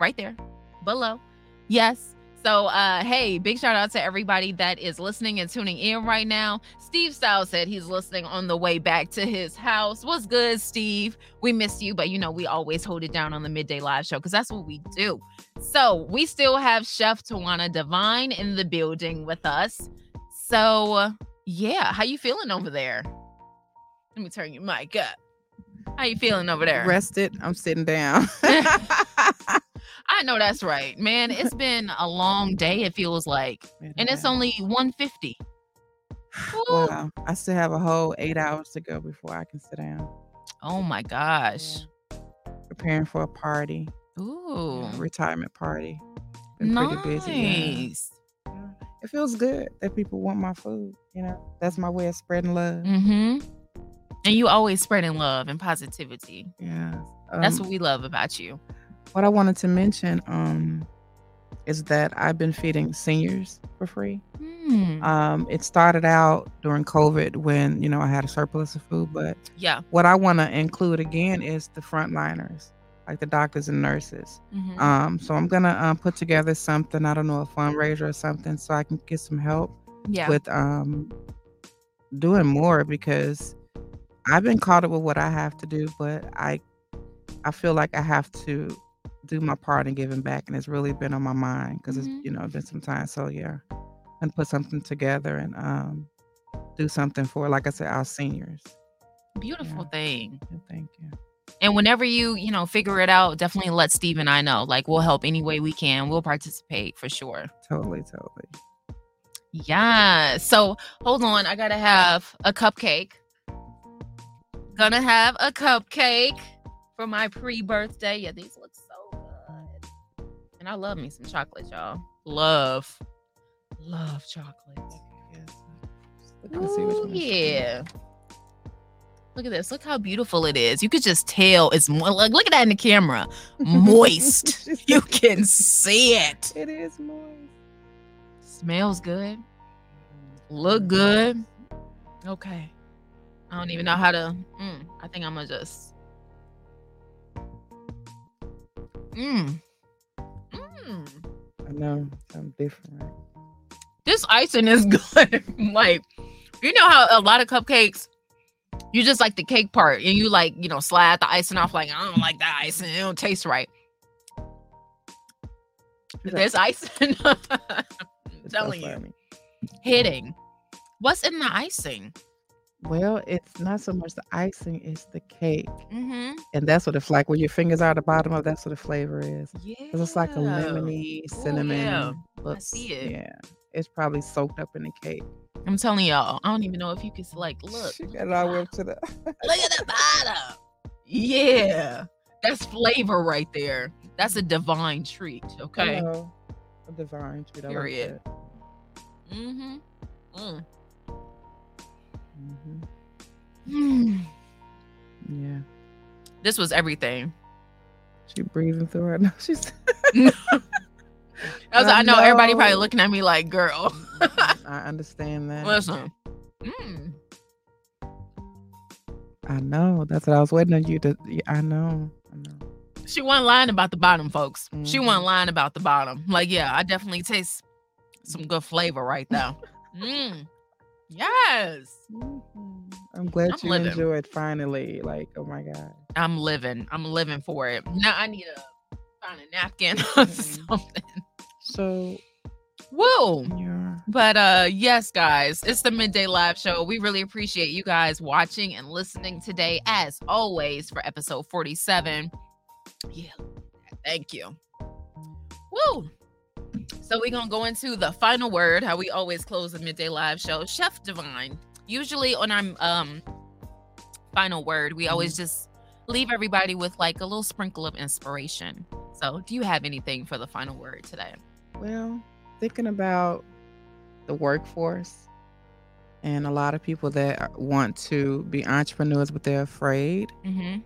right there below. Yes. So, uh, hey, big shout out to everybody that is listening and tuning in right now. Steve Styles said he's listening on the way back to his house. What's good, Steve? We miss you, but you know, we always hold it down on the midday live show because that's what we do. So, we still have Chef Tawana Divine in the building with us. So, yeah, how you feeling over there? Let me turn your mic up. How you feeling over there? Rested. I'm sitting down. I know that's right, man. It's been a long day. It feels like, and it's only 150. wow. I still have a whole eight hours to go before I can sit down. Oh my gosh. Preparing for a party. Ooh. retirement party. Been pretty busy. yeah. Nice. It feels good that people want my food. You know, that's my way of spreading love. Mm-hmm. And you always spreading love and positivity. Yeah. That's Um, what we love about you. What I wanted to mention um, is that I've been feeding seniors for free. Hmm. Um, it started out during COVID when you know I had a surplus of food, but Yeah. what I want to include again is the frontliners, like the doctors and nurses. Mhm. Um, so I'm gonna um, put together something. I don't know a fundraiser or something, so I can get some help Yeah. with um, doing more because I've been caught up with what I have to do, but I I feel like I have to do my part in giving back, and it's really been on my mind because Mhm. it's you know been some time. So yeah, and put something together and um, do something for, like I said, our seniors. Beautiful thing. Thank you. And whenever you, you know, figure it out, definitely let Steve and I know. Like we'll help any way we can. We'll participate for sure. Totally, totally. Yeah. So hold on. I gotta have a cupcake. Gonna have a cupcake for my pre-birthday. Yeah, these look so good. And I love me some chocolate, y'all. Love. Love chocolate. See Ooh, yeah. Look at this. Look how beautiful it is. You could just tell it's mo- like look at that in the camera. Moist. you can see it. It is moist. Smells good. Look good. Okay. I don't even know how to. Mm, I think I'm gonna just. Mm. Mm. I know something different. This icing is good. like, you know how a lot of cupcakes, you just like the cake part and you like, you know, slide the icing off. Like, I don't like that icing. It don't taste right. This icing, I'm telling you, hitting. What's in the icing? Well, it's not so much the icing; it's the cake, Mm-hmm. and that's what it's like. when your fingers are at the bottom of, that's what the flavor is. Yeah, it's like a lemony, cinnamon. yeah. I see it. Yeah, it's probably soaked up in the cake. I'm telling y'all, I don't even know if you can like look. She got it all the way up to the. Look at the bottom. Yeah. That's flavor right there. That's a divine treat. Okay. Hello. A divine treat. I like Period. that. Mm-hmm. Mm. Mhm. Hmm. Yeah, This was everything. she breathing through her. No, she's. I, was, I, I know, everybody probably looking at me like, girl. I understand that. Listen. Mm. I know. That's what I was waiting on you to. I know. I know. She wasn't lying about the bottom, folks. She Mhm. wasn't lying about the bottom. Like, yeah, I definitely taste some good flavor right there. mm. Yes. I'm glad I'm you living. enjoyed finally. Like, oh my god. I'm living. I'm living for it. Now I need to find a napkin or something. So, Woo. yeah. But uh yes, guys, it's the midday live show. We really appreciate you guys watching and listening today, as always, for episode 47. Yeah, thank you. Woo! So we're gonna go into the final word, how we always close the midday live show. Chef Divine. Usually on our um final word, we always just leave everybody with like a little sprinkle of inspiration. So do you have anything for the final word today? Well, thinking about the workforce and a lot of people that want to be entrepreneurs, but they're afraid. Mm-hmm.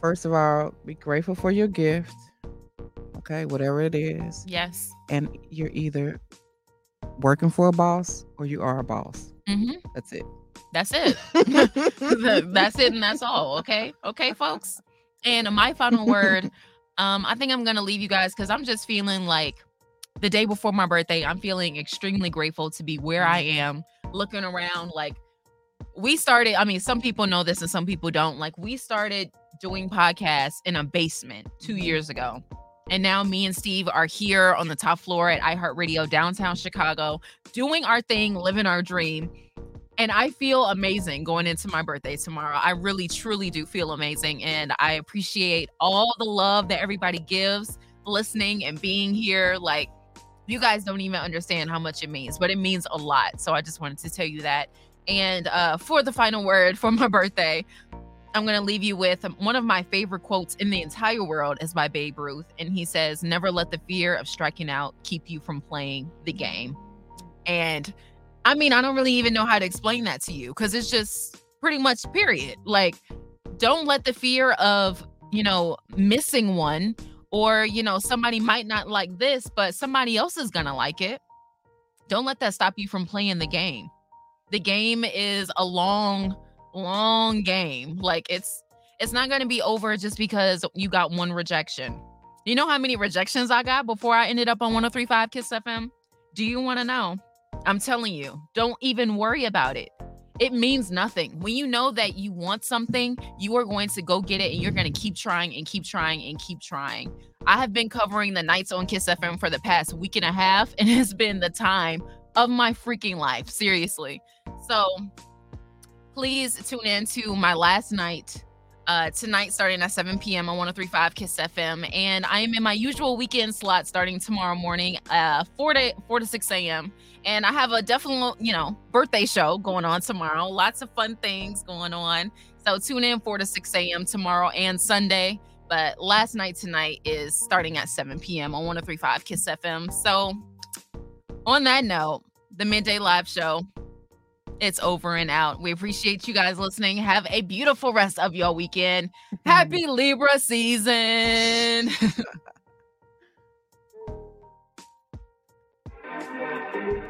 First of all, be grateful for your gift. Okay, whatever it is. Yes. And you're either working for a boss or you are a boss. Mm-hmm. That's it. That's it. that's it, and that's all. Okay, okay, folks. And my final word, um, I think I'm gonna leave you guys because I'm just feeling like the day before my birthday, I'm feeling extremely grateful to be where I am, looking around. Like we started. I mean, some people know this and some people don't. Like we started doing podcasts in a basement two years ago. And now me and Steve are here on the top floor at iHeartRadio downtown Chicago, doing our thing, living our dream. And I feel amazing going into my birthday tomorrow. I really, truly do feel amazing. And I appreciate all the love that everybody gives, listening and being here. Like, you guys don't even understand how much it means, but it means a lot. So I just wanted to tell you that. And uh, for the final word for my birthday, I'm going to leave you with um, one of my favorite quotes in the entire world is by Babe Ruth. And he says, Never let the fear of striking out keep you from playing the game. And I mean, I don't really even know how to explain that to you because it's just pretty much period. Like don't let the fear of, you know, missing one or, you know, somebody might not like this, but somebody else is going to like it. Don't let that stop you from playing the game. The game is a long long game. Like it's it's not going to be over just because you got one rejection. You know how many rejections I got before I ended up on 1035 Kiss FM? Do you want to know? I'm telling you, don't even worry about it. It means nothing. When you know that you want something, you are going to go get it and you're going to keep trying and keep trying and keep trying. I have been covering the nights on Kiss FM for the past week and a half, and it's been the time of my freaking life. Seriously. So please tune in to my last night uh, tonight starting at 7 p.m. on 1035 Kiss FM. And I am in my usual weekend slot starting tomorrow morning, uh, 4 to 4 to 6 a.m. And I have a definite, you know, birthday show going on tomorrow. Lots of fun things going on. So tune in 4 to 6 a.m. tomorrow and Sunday. But last night tonight is starting at 7 p.m. on 1035 Kiss FM. So on that note, the midday live show it's over and out. We appreciate you guys listening. Have a beautiful rest of your weekend. Happy Libra season.